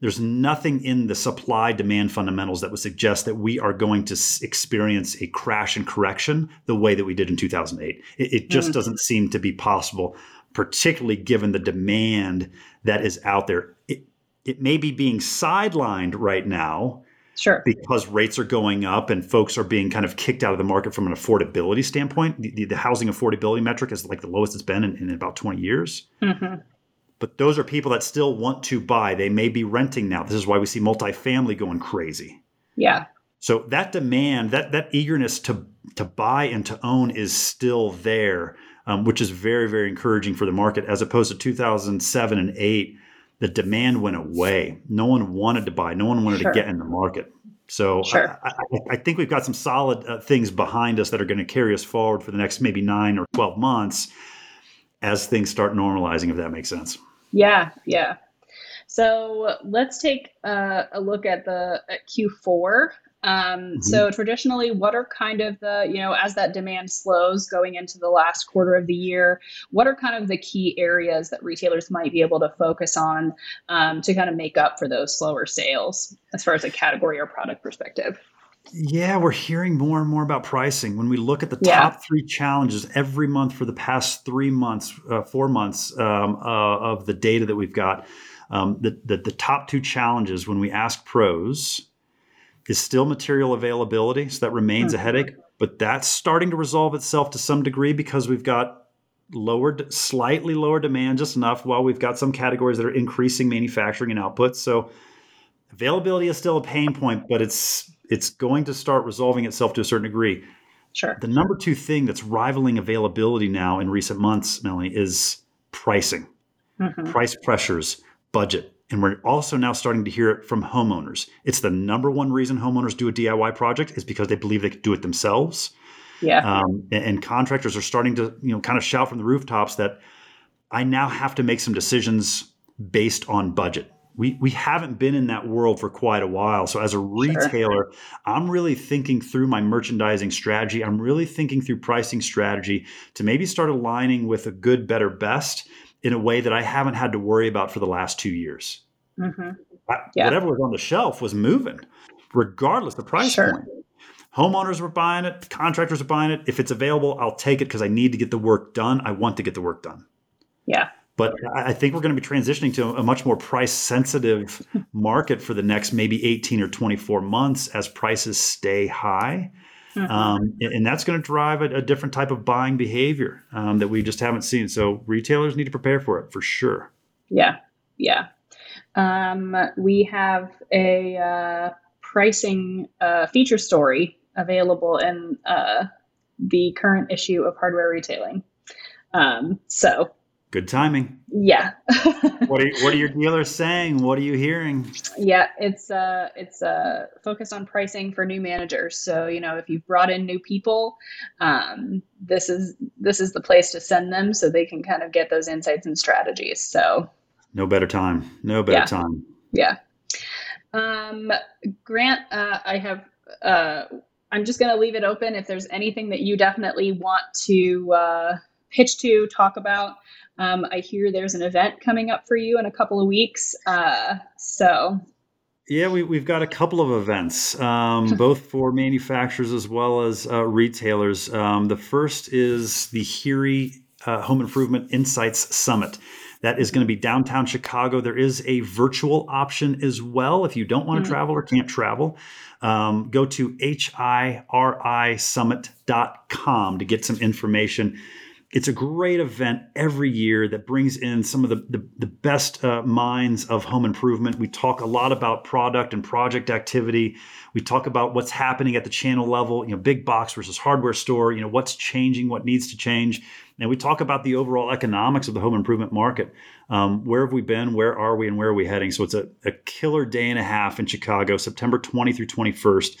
there's nothing in the supply demand fundamentals that would suggest that we are going to experience a crash and correction the way that we did in 2008. It, it just mm-hmm. doesn't seem to be possible, particularly given the demand that is out there. It, it may be being sidelined right now. Sure. Because rates are going up and folks are being kind of kicked out of the market from an affordability standpoint. The, the, the housing affordability metric is like the lowest it's been in, in about 20 years. Mm-hmm but those are people that still want to buy. They may be renting now. This is why we see multifamily going crazy. Yeah. So that demand, that that eagerness to to buy and to own is still there, um, which is very very encouraging for the market. As opposed to 2007 and eight, the demand went away. No one wanted to buy. No one wanted sure. to get in the market. So sure. I, I, I, think we've got some solid uh, things behind us that are going to carry us forward for the next maybe nine or 12 months as things start normalizing, if that makes sense. Yeah, yeah. So let's take uh, a look at the at Q4. Um, mm-hmm. So traditionally, what are kind of the you know as that demand slows going into the last quarter of the year, what are kind of the key areas that retailers might be able to focus on um, to kind of make up for those slower sales as far as a category or product perspective? Yeah, we're hearing more and more about pricing. When we look at the yeah. top three challenges every month for the past three months, uh, four months um, uh, of the data that we've got, um, the, the, the top two challenges when we ask pros is still material availability. So that remains mm-hmm. a headache, but that's starting to resolve itself to some degree because we've got lowered, slightly lower demand just enough while we've got some categories that are increasing manufacturing and output. So availability is still a pain point, but it's it's going to start resolving itself to a certain degree. Sure. The number two thing that's rivaling availability now in recent months, Melanie, is pricing, mm-hmm. price pressures, budget. And we're also now starting to hear it from homeowners. It's the number one reason homeowners do a DIY project is because they believe they can do it themselves. Yeah. Um, and, and contractors are starting to, you know, kind of shout from the rooftops that I now have to make some decisions based on budget we we haven't been in that world for quite a while. So as a retailer, sure. I'm really thinking through my merchandising strategy. I'm really thinking through pricing strategy to maybe start aligning with a good, better, best in a way that I haven't had to worry about for the last two years. Mm-hmm. Yeah. Whatever was on the shelf was moving, regardless the price sure. point. Homeowners were buying it, contractors are buying it. If it's available, I'll take it because I need to get the work done. I want to get the work done. Yeah. But I think we're going to be transitioning to a much more price sensitive market for the next maybe 18 or 24 months as prices stay high. Mm-hmm. Um, and that's going to drive a, a, different type of buying behavior um, that we just haven't seen. So retailers need to prepare for it for sure. Yeah. Yeah. Um, we have a uh, pricing uh, feature story available in uh, the current issue of hardware retailing. Um, so Good timing. Yeah. what are what are your dealers saying? What are you hearing? Yeah, it's uh it's uh focused on pricing for new managers. So, you know, if you've brought in new people, um, this is this is the place to send them so they can kind of get those insights and strategies. So no better time. No better yeah. time. Yeah. Um Grant, uh, I have uh I'm just going to leave it open if there's anything that you definitely want to uh pitch to, talk about. Um, I hear there's an event coming up for you in a couple of weeks. Uh, so yeah, we, we've got a couple of events, um, both for manufacturers as well as uh, retailers. Um, the first is the HIRI uh, Home Improvement Insights Summit. That is going to be downtown Chicago. There is a virtual option as well if you don't want to mm-hmm. travel or can't travel. Um, go to hirisummit.com to get some information it's a great event every year that brings in some of the, the, the best uh, minds of home improvement. We talk a lot about product and project activity. We talk about what's happening at the channel level, you know, big box versus hardware store, you know, what's changing, what needs to change. And we talk about the overall economics of the home improvement market. Um, where have we been? Where are we? And where are we heading? So it's a, a killer day and a half in Chicago, September 20 through 21st.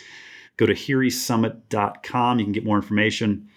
Go to hirisummit.com. You can get more information.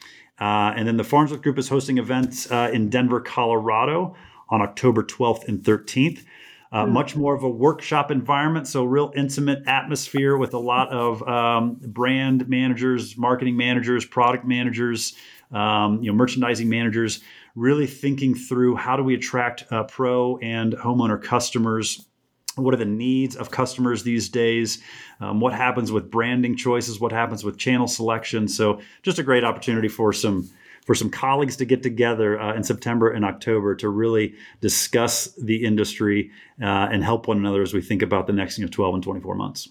Uh, and then the Farnsworth Group is hosting events uh, in Denver, Colorado on October 12th and 13th. Uh, mm Much more of a workshop environment, so real intimate atmosphere with a lot of um, brand managers, marketing managers, product managers, um, you know, merchandising managers, really thinking through how do we attract uh, pro and homeowner customers what are the needs of customers these days? Um, what happens with branding choices? What happens with channel selection? So just a great opportunity for some for some colleagues to get together uh, in september and october to really discuss the industry uh, and help one another as we think about the next you know, 12 and 24 months.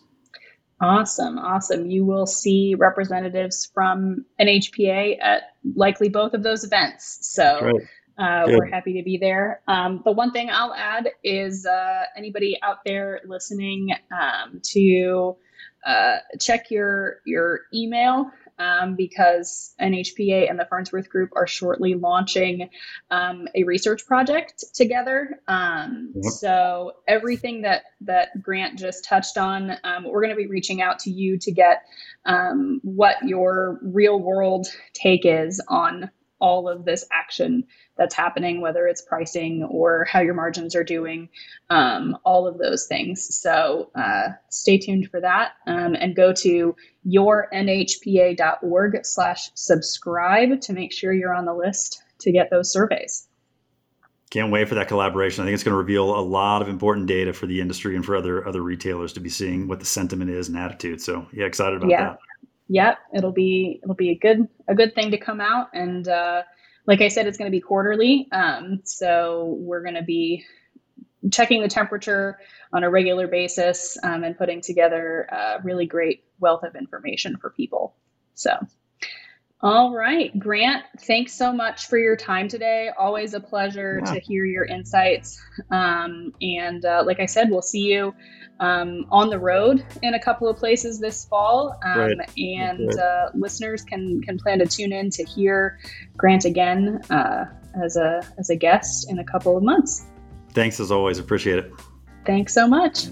Awesome, awesome. You will see representatives from NHPA at likely both of those events. So uh, we're happy to be there. Um, the one thing I'll add is uh, anybody out there listening um, to uh, check your your email um, because NHPA and the Farnsworth Group are shortly launching um, a research project together. Um, yep. So everything that that Grant just touched on, um, we're going to be reaching out to you to get what your real world take is on all of this action that's happening, whether it's pricing or how your margins are doing, um, all of those things. So uh, stay tuned for that um, and go to yournhpa.org slash subscribe to make sure you're on the list to get those surveys. Can't wait for that collaboration. I think it's going to reveal a lot of important data for the industry and for other other retailers to be seeing what the sentiment is and attitude. So yeah, excited about yeah. that. Yeah, it'll be it'll be a good a good thing to come out and uh, like I said, it's going to be quarterly. Um, so we're going to be checking the temperature on a regular basis um, and putting together a really great wealth of information for people. So, all right, Grant, thanks so much for your time today. Always a pleasure yeah. to hear your insights. Um, and uh, like I said, we'll see you um, on the road in a couple of places this fall. Um. And uh, listeners can can plan to tune in to hear Grant again uh, as a as a guest in a couple of months. Thanks as always. Appreciate it. Thanks so much.